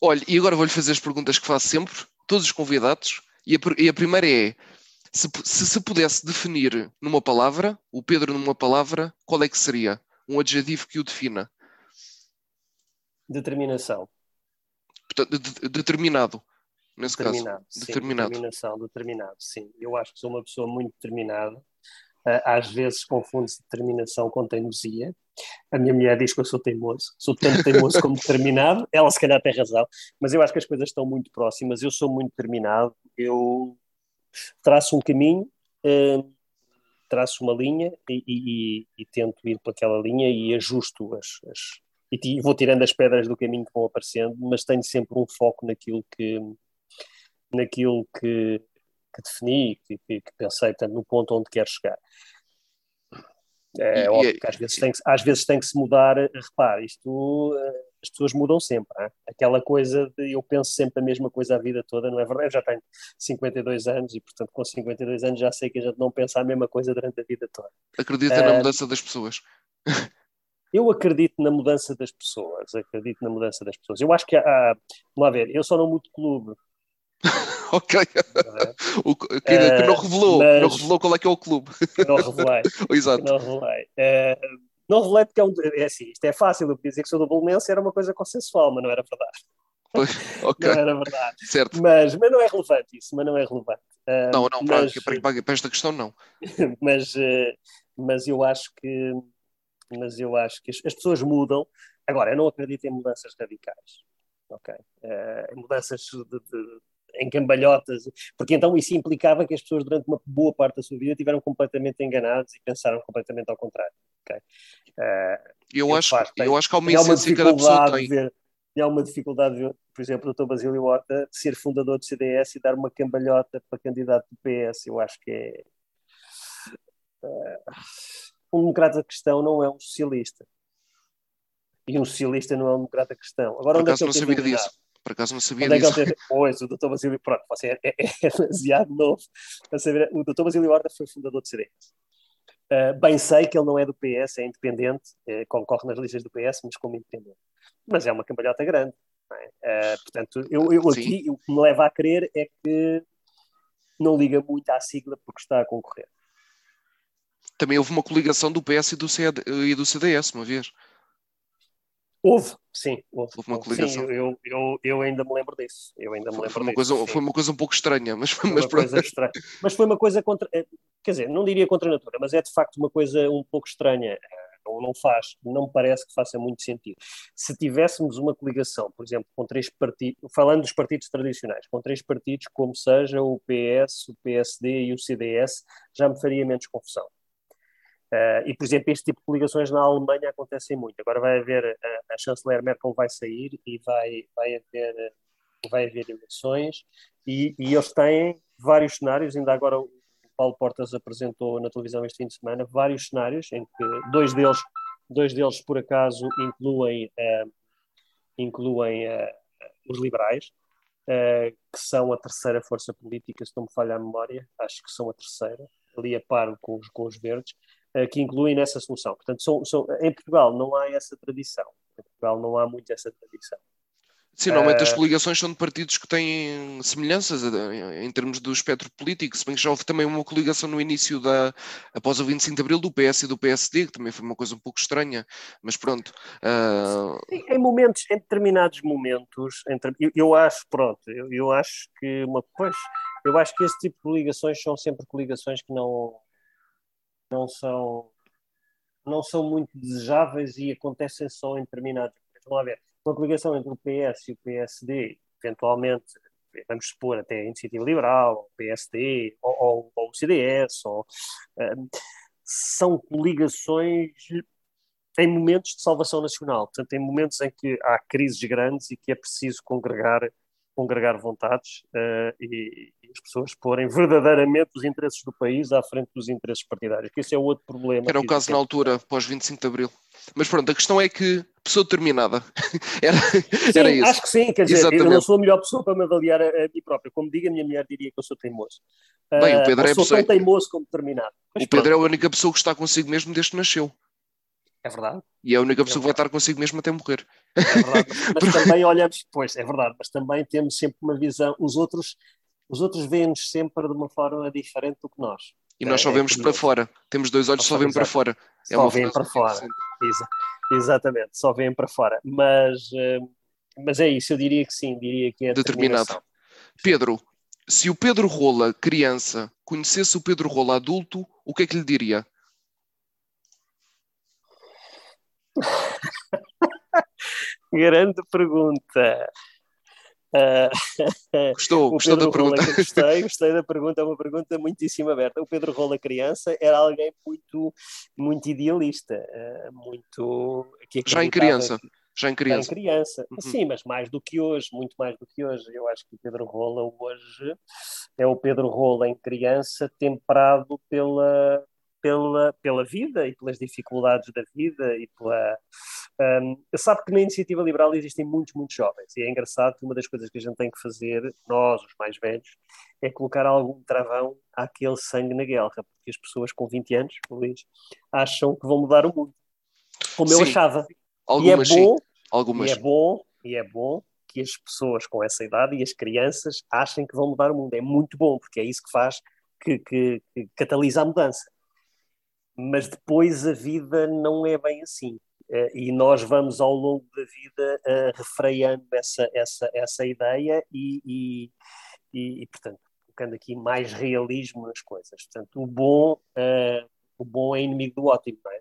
Olha, e agora vou-lhe fazer as perguntas que faço sempre, todos os convidados, e a, e a primeira é: se, se se pudesse definir numa palavra, o Pedro numa palavra, qual é que seria? Um adjetivo que o defina? Determinação. Portanto, de, determinado nesse determinado, caso. Sim, determinado. Determinação, determinado, sim. Eu acho que sou uma pessoa muito determinada. Ah, às vezes confunde-se determinação com teimosia, A minha mulher diz que eu sou teimoso, sou tanto teimoso como determinado. Ela, se calhar, tem razão, mas eu acho que as coisas estão muito próximas. Eu sou muito determinado, eu traço um caminho, uh, traço uma linha e, e, e, tento ir por aquela linha e ajusto as, as, e vou tirando as pedras do caminho que vão aparecendo, mas tenho sempre um foco naquilo que naquilo que, que defini, que, que, que pensei, tanto no ponto onde quero chegar. É e, óbvio que às vezes, tem que às vezes tem que se mudar, repare, isto as pessoas mudam sempre, hein? aquela coisa de eu penso sempre a mesma coisa a vida toda, não é verdade? Eu já tenho 52 anos e, portanto, com 52 anos já sei que a gente não pensa a mesma coisa durante a vida toda. Acredita uh, na mudança das pessoas? Eu acredito na mudança das pessoas, acredito na mudança das pessoas. Eu acho que há, vamos lá ver, eu só não mudo clube. ok. É? O, que, que, não revelou, mas, não revelou qual é que é o clube. Não revelei. Exato. Não revelei. Uh, não revelei porque é, um, é assim, isto é fácil, eu dizer que sou do Bolonense era uma coisa consensual, mas não era verdade. okay. Não era verdade. Certo. Mas, mas não é relevante isso, mas não é relevante. Uh, não, não, mas, para, para, para, esta questão não. mas, uh, mas eu acho que mas eu acho que as, as pessoas mudam. Agora, eu não acredito em mudanças radicais, ok? Uh, mudanças de, de, em cambalhotas, porque então isso implicava que as pessoas durante uma boa parte da sua vida tiveram completamente enganados e pensaram completamente ao contrário, ok? Uh, eu, acho, faz, tem, eu acho que há uma essência que cada pessoa tem. Ver, e há uma dificuldade, de, por exemplo, o Dr. Basílio Horta ser fundador do CDS e dar uma cambalhota para candidato do PS, eu acho que é... Uh, um democrata cristão não é um socialista. E um socialista não é um democrata cristão. Agora, Por onde é que disso. Por acaso não sabia onde disso. É que pois, o doutor Basílio, pronto, você é, é, é demasiado novo para saber. O doutor Basílio Horta foi fundador do CDS. Uh, bem sei que ele não é do PS, é independente, uh, concorre nas listas do PS, mas como independente. Mas é uma cambalhota grande. É? Uh, portanto, eu, eu aqui, o que me leva a crer é que não liga muito à sigla porque está a concorrer também houve uma coligação do PS e do, CD, e do CDS, uma vez. Houve, sim, houve. houve uma coligação. Sim, eu, eu, eu ainda me lembro disso. Eu ainda me lembro foi, uma disso, coisa, foi uma coisa um pouco estranha, mas foi mas, uma coisa estranha. mas foi uma coisa contra. Eh, quer dizer, não diria contra a natura, mas é de facto uma coisa um pouco estranha. Não, não faz, não me parece que faça muito sentido. Se tivéssemos uma coligação, por exemplo, com três partidos, falando dos partidos tradicionais, com três partidos, como seja o PS, o PSD e o CDS, já me faria menos confusão. Uh, e, por exemplo, este tipo de coligações na Alemanha acontecem muito. Agora vai haver, a, a chanceler Merkel vai sair e vai, vai, haver, vai haver eleições. E, e eles têm vários cenários, ainda agora o Paulo Portas apresentou na televisão este fim de semana, vários cenários em que dois deles, dois deles por acaso, incluem, uh, incluem uh, os liberais, que são a terceira força política, se não me falha a memória, acho que são a terceira, ali a par com os, com os verdes, eh, que incluem nessa solução. Portanto, são, são, em Portugal não há essa tradição. Em Portugal não há muito essa tradição. Sim, normalmente as coligações são de partidos que têm semelhanças eh, em termos do espectro político, se bem que já houve também uma coligação no início da, após o 25 de Abril do PS e do PSD, que também foi uma coisa um pouco estranha, mas pronto. Uh... Em momentos, em determinados momentos, eu, eu, acho, pronto, eu, eu, acho que uma, pois, eu acho que esse tipo de coligações são sempre coligações que não, não são, não são muito desejáveis e acontecem só em determinados momentos. Vamos lá ver, uma coligação entre o PS e o PSD, eventualmente, vamos supor até a Iniciativa Liberal, o PSD, ou, ou, ou o CDS, ou, um, são coligações em momentos de salvação nacional, portanto, em momentos em que há crises grandes e que é preciso congregar congregar vontades uh, e, e, as pessoas porem verdadeiramente os interesses do país à frente dos interesses partidários, que esse é o outro problema. Era o caso na altura, pós 25 de Abril. Mas pronto, a questão é que pessoa determinada. era, sim, era isso. Acho que sim, quer dizer, Exatamente. eu não sou a melhor pessoa para me avaliar a, a mim própria. Como diga, a minha mulher diria que eu sou teimoso. Bem, o ah, Pedro uh, é sou tão teimoso como determinado. Mas o Pedro pronto. é a única pessoa que está consigo mesmo desde que nasceu. É verdade. E é a única pessoa é que vai estar consigo mesmo até morrer. É verdade, mas também olhamos, pois, é verdade, mas também temos sempre uma visão, os outros, os outros veem-nos sempre de uma forma diferente do que nós. E nós só é, vemos é para fora. Temos dois olhos, só vemos para fora. É só vêm para fora. Exa exatamente, só vêm para fora. Mas, eh, mas é isso, eu diria que sim, diria que é determinado. Pedro, se o Pedro Rola, criança, conhecesse o Pedro Rola adulto, o que é que lhe diria? Grande pergunta. Uh, gostou, gostou da pergunta. Rola, gostei, gostei da pergunta, é uma pergunta muitíssimo aberta. O Pedro Rola, criança, era alguém muito, muito idealista, uh, muito. Já em criança. Que, já em criança. Já em criança. Uhum. Sim, mas mais do que hoje, muito mais do que hoje. Eu acho que o Pedro Rola hoje é o Pedro Rola em criança, temperado pela, pela, pela vida e pelas dificuldades da vida e pela. Um, sabe que na iniciativa liberal existem muitos, muitos jovens e é engraçado que uma das coisas que a gente tem que fazer, nós, os mais velhos, é colocar algum travão àquele sangue na guerra, porque as pessoas com 20 anos, Luís, acham que vão mudar o mundo. Como sim, eu achava. Algumas, e é bom, algumas. E é bom, e é bom que as pessoas com essa idade e as crianças achem que vão mudar o mundo. É muito bom, porque é isso que faz que, que, que catalisa a mudança mas depois a vida não é bem assim. Uh, e nós vamos ao longo da vida uh, refreando essa, essa, essa ideia e, e, e, e, portanto, colocando aqui mais realismo nas coisas. Portanto, o bom, uh, o bom é inimigo do ótimo, não é?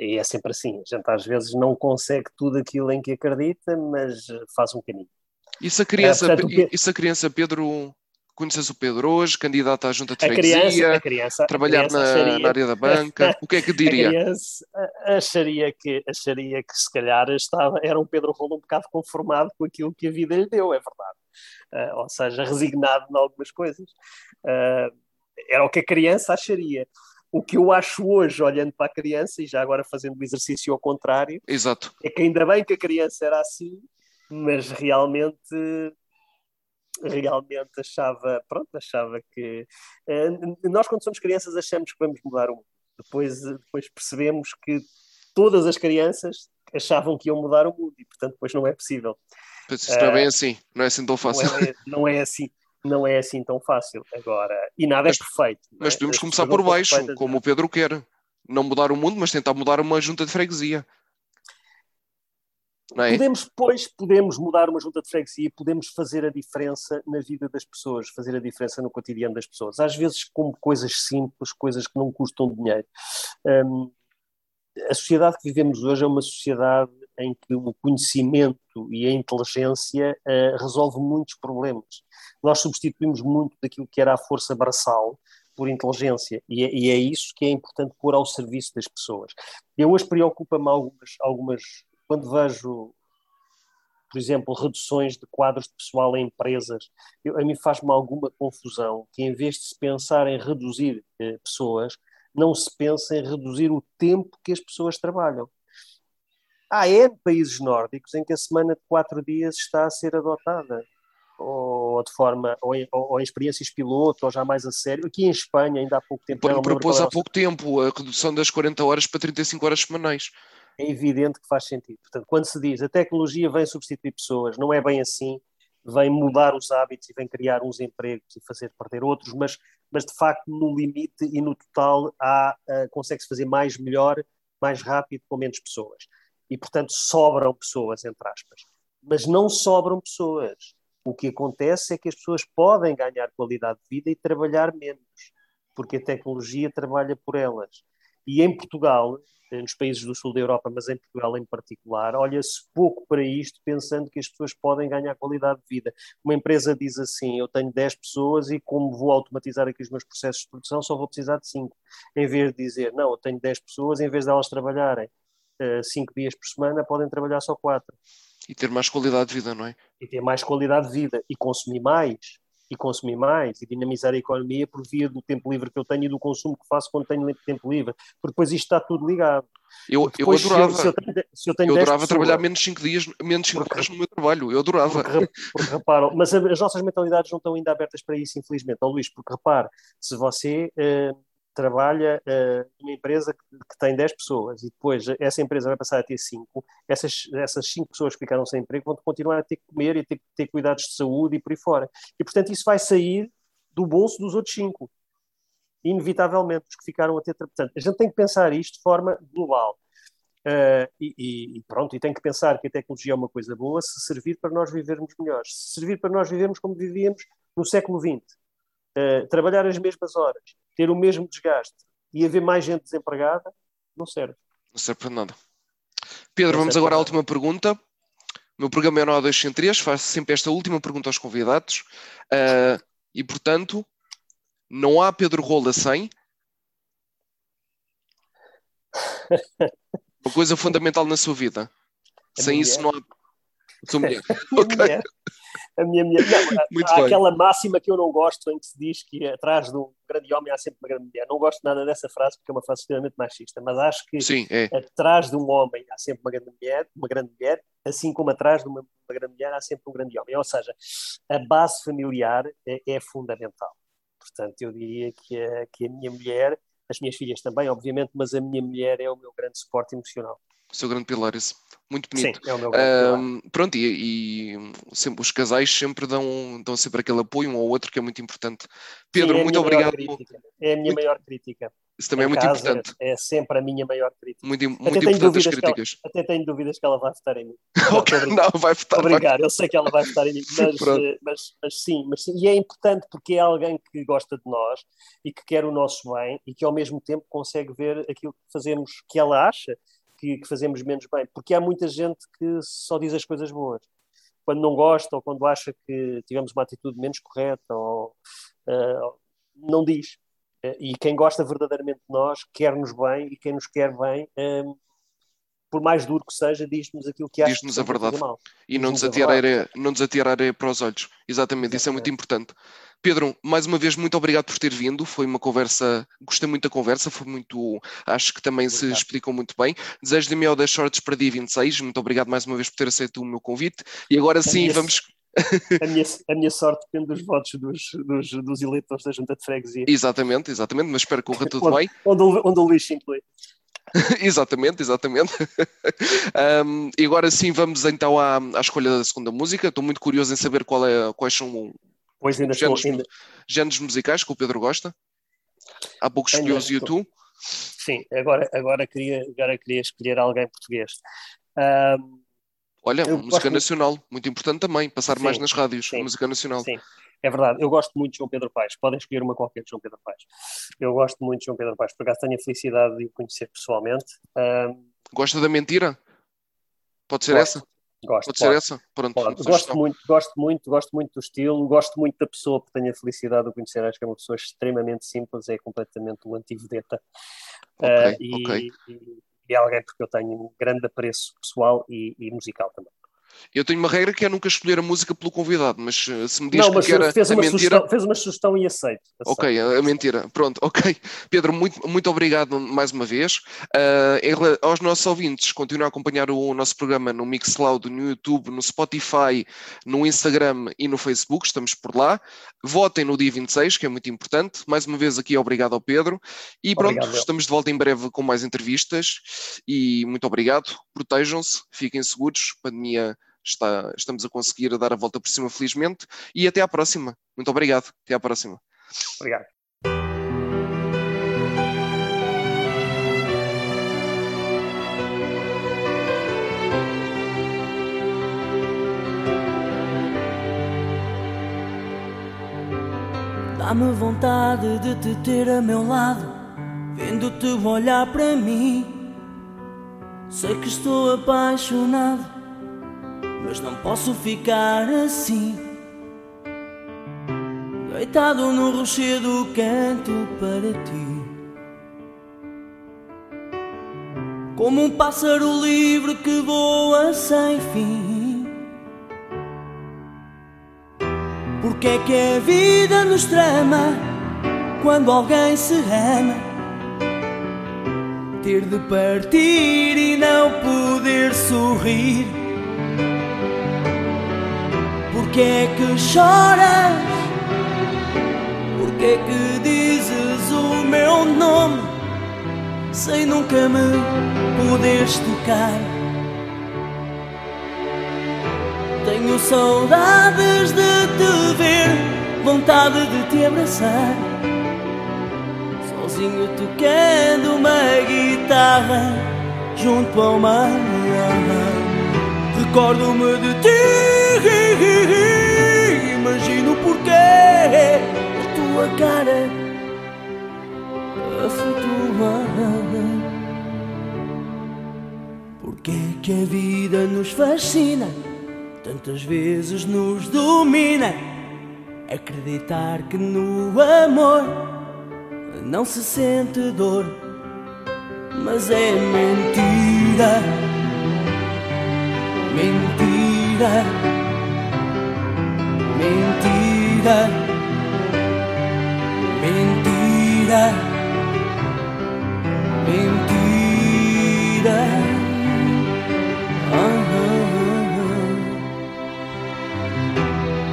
e é sempre assim. A gente às vezes não consegue tudo aquilo em que acredita, mas faz um caminho. E se a criança, portanto, e se a criança Pedro, Conheces o Pedro hoje, candidato à junta de freguesia, criança, a criança, trabalhar a criança na, na, área da banca, o que é que diria? A criança acharia que, acharia que se calhar estava, era um Pedro Rolo um bocado conformado com aquilo que a vida lhe deu, é verdade. Uh, ou seja, resignado em algumas coisas. Uh, era o que a criança acharia. O que eu acho hoje, olhando para a criança, e já agora fazendo o exercício ao contrário, Exato. é que ainda bem que a criança era assim, mas realmente realmente achava, pronto, achava que uh, nós quando somos crianças achamos que vamos mudar o mundo. Depois, depois percebemos que todas as crianças achavam que iam mudar o mundo e portanto depois não é possível. Mas isso não é bem eh, assim, não é assim tão fácil. Não é, não é assim, não é assim tão fácil agora. E nada é mas, é perfeito. Mas podemos As começar por baixo, como o Pedro quer. Não mudar o mundo, mas tentar mudar uma junta de freguesia. É? Podemos, pois, podemos mudar uma junta de freguesia, podemos fazer a diferença na vida das pessoas, fazer a diferença no cotidiano das pessoas. Às vezes com coisas simples, coisas que não custam dinheiro. Um, a sociedade que vivemos hoje é uma sociedade em que o conhecimento e a inteligência uh, resolve muitos problemas. Nós substituímos muito daquilo que era a força braçal por inteligência e é, e é isso que é importante pôr ao serviço das pessoas. Eu hoje preocupa-me algumas, algumas quando vejo, por exemplo, reduções de quadros de pessoal em empresas, eu, a mim faz-me alguma confusão que em vez de se pensar em reduzir eh, pessoas, não se pensa em reduzir o tempo que as pessoas trabalham. Há N países nórdicos em que a semana de quatro dias está a ser adotada, ou de forma, ou em, ou em experiências piloto, ou já mais a sério. Aqui em Espanha, ainda há pouco tempo. Propôs há pouco tempo a redução das 40 horas para 35 horas semanais é evidente que faz sentido. Portanto, quando se diz a tecnologia vem substituir pessoas, não é bem assim, vem mudar os hábitos e vem criar uns empregos e fazer perder outros, mas, mas de facto no limite e no total há, uh, consegue-se fazer mais melhor, mais rápido com menos pessoas. E portanto sobram pessoas, entre aspas. Mas não sobram pessoas. O que acontece é que as pessoas podem ganhar qualidade de vida e trabalhar menos, porque a tecnologia trabalha por elas. E em Portugal, nos países do sul da Europa, mas em Portugal em particular, olha-se pouco para isto, pensando que as pessoas podem ganhar qualidade de vida. Uma empresa diz assim: eu tenho 10 pessoas e, como vou automatizar aqui os meus processos de produção, só vou precisar de 5. Em vez de dizer, não, eu tenho 10 pessoas, em vez de elas trabalharem 5 uh, dias por semana, podem trabalhar só 4. E ter mais qualidade de vida, não é? E ter mais qualidade de vida e consumir mais e consumir mais e dinamizar a economia por via do tempo livre que eu tenho e do consumo que faço quando tenho tempo livre, porque depois isto está tudo ligado. Eu, depois, eu adorava, se eu, se eu tenho, se eu, tenho eu adorava pessoas, trabalhar menos 5 dias, menos 5 horas no meu trabalho, eu adorava. Porque, porque reparam, mas as nossas mentalidades não estão ainda abertas para isso, infelizmente, oh, Luís, porque repare, se você uh, trabalha uh, numa empresa que, que, tem 10 pessoas e depois essa empresa vai passar a ter 5, essas, essas 5 pessoas que ficaram sem emprego vão continuar a ter que comer e ter ter cuidados de saúde e por aí fora. E, portanto, isso vai sair do bolso dos outros 5. Inevitavelmente, os que ficaram a ter. Portanto, a gente tem que pensar isto de forma global. Uh, e, e, pronto, e tem que pensar que a tecnologia é uma coisa boa se servir para nós vivermos melhores, se servir para nós vivermos como vivíamos no século XX, uh, trabalhar as mesmas horas, ter o mesmo desgaste e haver mais gente desempregada, não serve. Não serve para nada. Pedro, não vamos agora à última pergunta. O meu programa é o 2 sem 3, faço sempre esta última pergunta aos convidados. Uh, e, portanto, não há Pedro Rola sem. Uma coisa fundamental na sua vida. A sem isso não há. Sou mulher. okay a minha mulher. Não, Muito há bem. aquela máxima que eu não gosto em que se diz que atrás de um grande homem há sempre uma grande mulher. Não gosto nada dessa frase porque é uma frase extremamente machista, mas acho que Sim, é. atrás de um homem há sempre uma grande mulher, uma grande mulher, assim como atrás de uma, uma grande mulher há sempre um grande homem. Ou seja, a base familiar é, é fundamental. Portanto, eu diria que a, que a minha mulher, as minhas filhas também, obviamente, mas a minha mulher é o meu grande suporte emocional. O seu grande pilar, isso. Muito bonito. Sim, é o meu grande um, Pronto, e, e, sempre, os casais sempre dão, dão sempre aquele apoio um ao outro que é muito importante. Pedro, Sim, é muito obrigado. É a minha muito... maior crítica. Isso também é muito importante. É, é, sempre a minha maior crítica. Muito, muito importante as críticas. Ela, até tenho dúvidas que ela vai votar em mim. okay, não, vai votar. Obrigado, vai... eu sei que ela vai votar em mim, mas, eh, mas, mas, sim, mas sim. E é importante porque é alguém que gosta de nós e que quer o nosso bem e que ao mesmo tempo consegue ver aquilo que fazemos, que ela acha que, que, fazemos menos bem, porque há muita gente que só diz as coisas boas. Quando não gosta ou quando acha que tivemos uma atitude menos correta, ou, uh, não diz. Uh, e quem gosta verdadeiramente de nós quer-nos bem, e quem nos quer bem, uh, por mais duro que seja, diz-nos aquilo que acha. Diz-nos a verdade. E não nos, atira areia, não nos atira areia para os olhos. Exatamente, Exatamente, isso é muito importante. Pedro, mais uma vez, muito obrigado por ter vindo. Foi uma conversa, gostei muito da conversa, foi muito, acho que também se explicou muito bem. Desejo-lhe melhor das shorts para dia 26. Muito obrigado mais uma vez por ter aceito o meu convite. E agora sim, vamos. a, minha, a minha sorte depende dos votos dos, dos, dos eleitores da Junta de Freguesia. Exatamente, exatamente, mas espero que corra tudo bem. Onde, onde o Luís Simples. exatamente, exatamente. um, e agora sim vamos então à, à escolha da segunda música. Estou muito curioso em saber qual é, quais são Pois ainda géneros, ainda... géneros musicais que o Pedro gosta. Há pouco escolheu os YouTube. Sim, agora, agora, queria, agora queria escolher alguém português. Um, Olha, música nacional, muito... muito importante também, passar sim, mais nas rádios, sim, música nacional. Sim, é verdade. Eu gosto muito de João Pedro Paes. Podem escolher uma qualquer de João Pedro Paes. Eu gosto muito de João Pedro Paes. Por acaso tenho a felicidade de o conhecer pessoalmente. Um... Gosta da mentira? Pode ser gosto. essa? Gosto, pode, pode ser essa? Pronto, gosto muito, gosto muito, gosto muito do estilo, gosto muito da pessoa que tenho a felicidade de conhecer. Acho que é uma pessoa extremamente simples, é completamente um antivedeta. Okay, uh, e, okay. e, e, é alguém porque eu tenho um grande apreço pessoal e, e musical também. Eu tenho uma regra que é nunca escolher a música pelo convidado, mas eh, se me diz não, que era fez a mentira... Fez uma sugestão e aceito. aceito. Ok, a, mentira. Pronto, ok. Pedro, muito, muito obrigado mais uma vez. Uh, aos nossos ouvintes, continuem a acompanhar o nosso programa no Mixcloud, no YouTube, no Spotify, no Instagram e no Facebook, estamos por lá. Votem no dia 26, que é muito importante. Mais uma vez aqui, obrigado ao Pedro. E pronto, obrigado, estamos de volta em breve com mais entrevistas. E muito obrigado. Protejam-se, fiquem seguros. Pandemia está, estamos a conseguir dar a volta por cima, felizmente. E até à próxima. Muito obrigado. Até à próxima. Obrigado. Dá-me vontade de te ter a meu lado, vendo-te olhar para mim. Sei que estou apaixonado mas não posso ficar assim. Deitado no rochedo, canto para ti. Como um pássaro livre que voa sem fim. Porque é que a vida nos trama quando alguém se ama? Ter de partir e não poder sorrir Porquê é que choras? Porquê é que dizes o meu nome sem nunca me poderes tocar? Tenho saudades de te ver, vontade de te abraçar. Sozinho tocando uma guitarra junto ao mar. Recordo-me de ti Imagino porquê a tua cara a flutuar. Porque que a vida nos fascina tantas vezes nos domina. Acreditar que no amor não se sente dor, mas é mentira, mentira, mentira, mentira, mentira.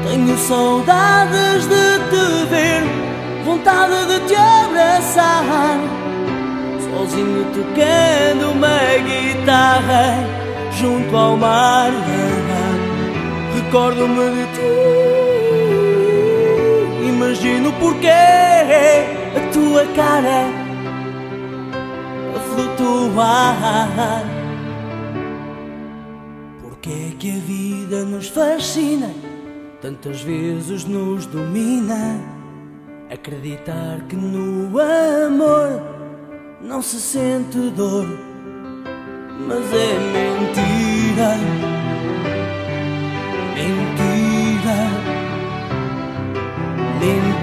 Tenho saudades de te ver, vontade de te abraçar. Sozinho tocando uma guitarra junto ao mar. Recordo-me de ti, imagino porquê a tua cara a flutuar. Porque é que a vida nos fascina? tantas vezes nos domina. Acreditar que no amor não se sente dor, mas é mentira. in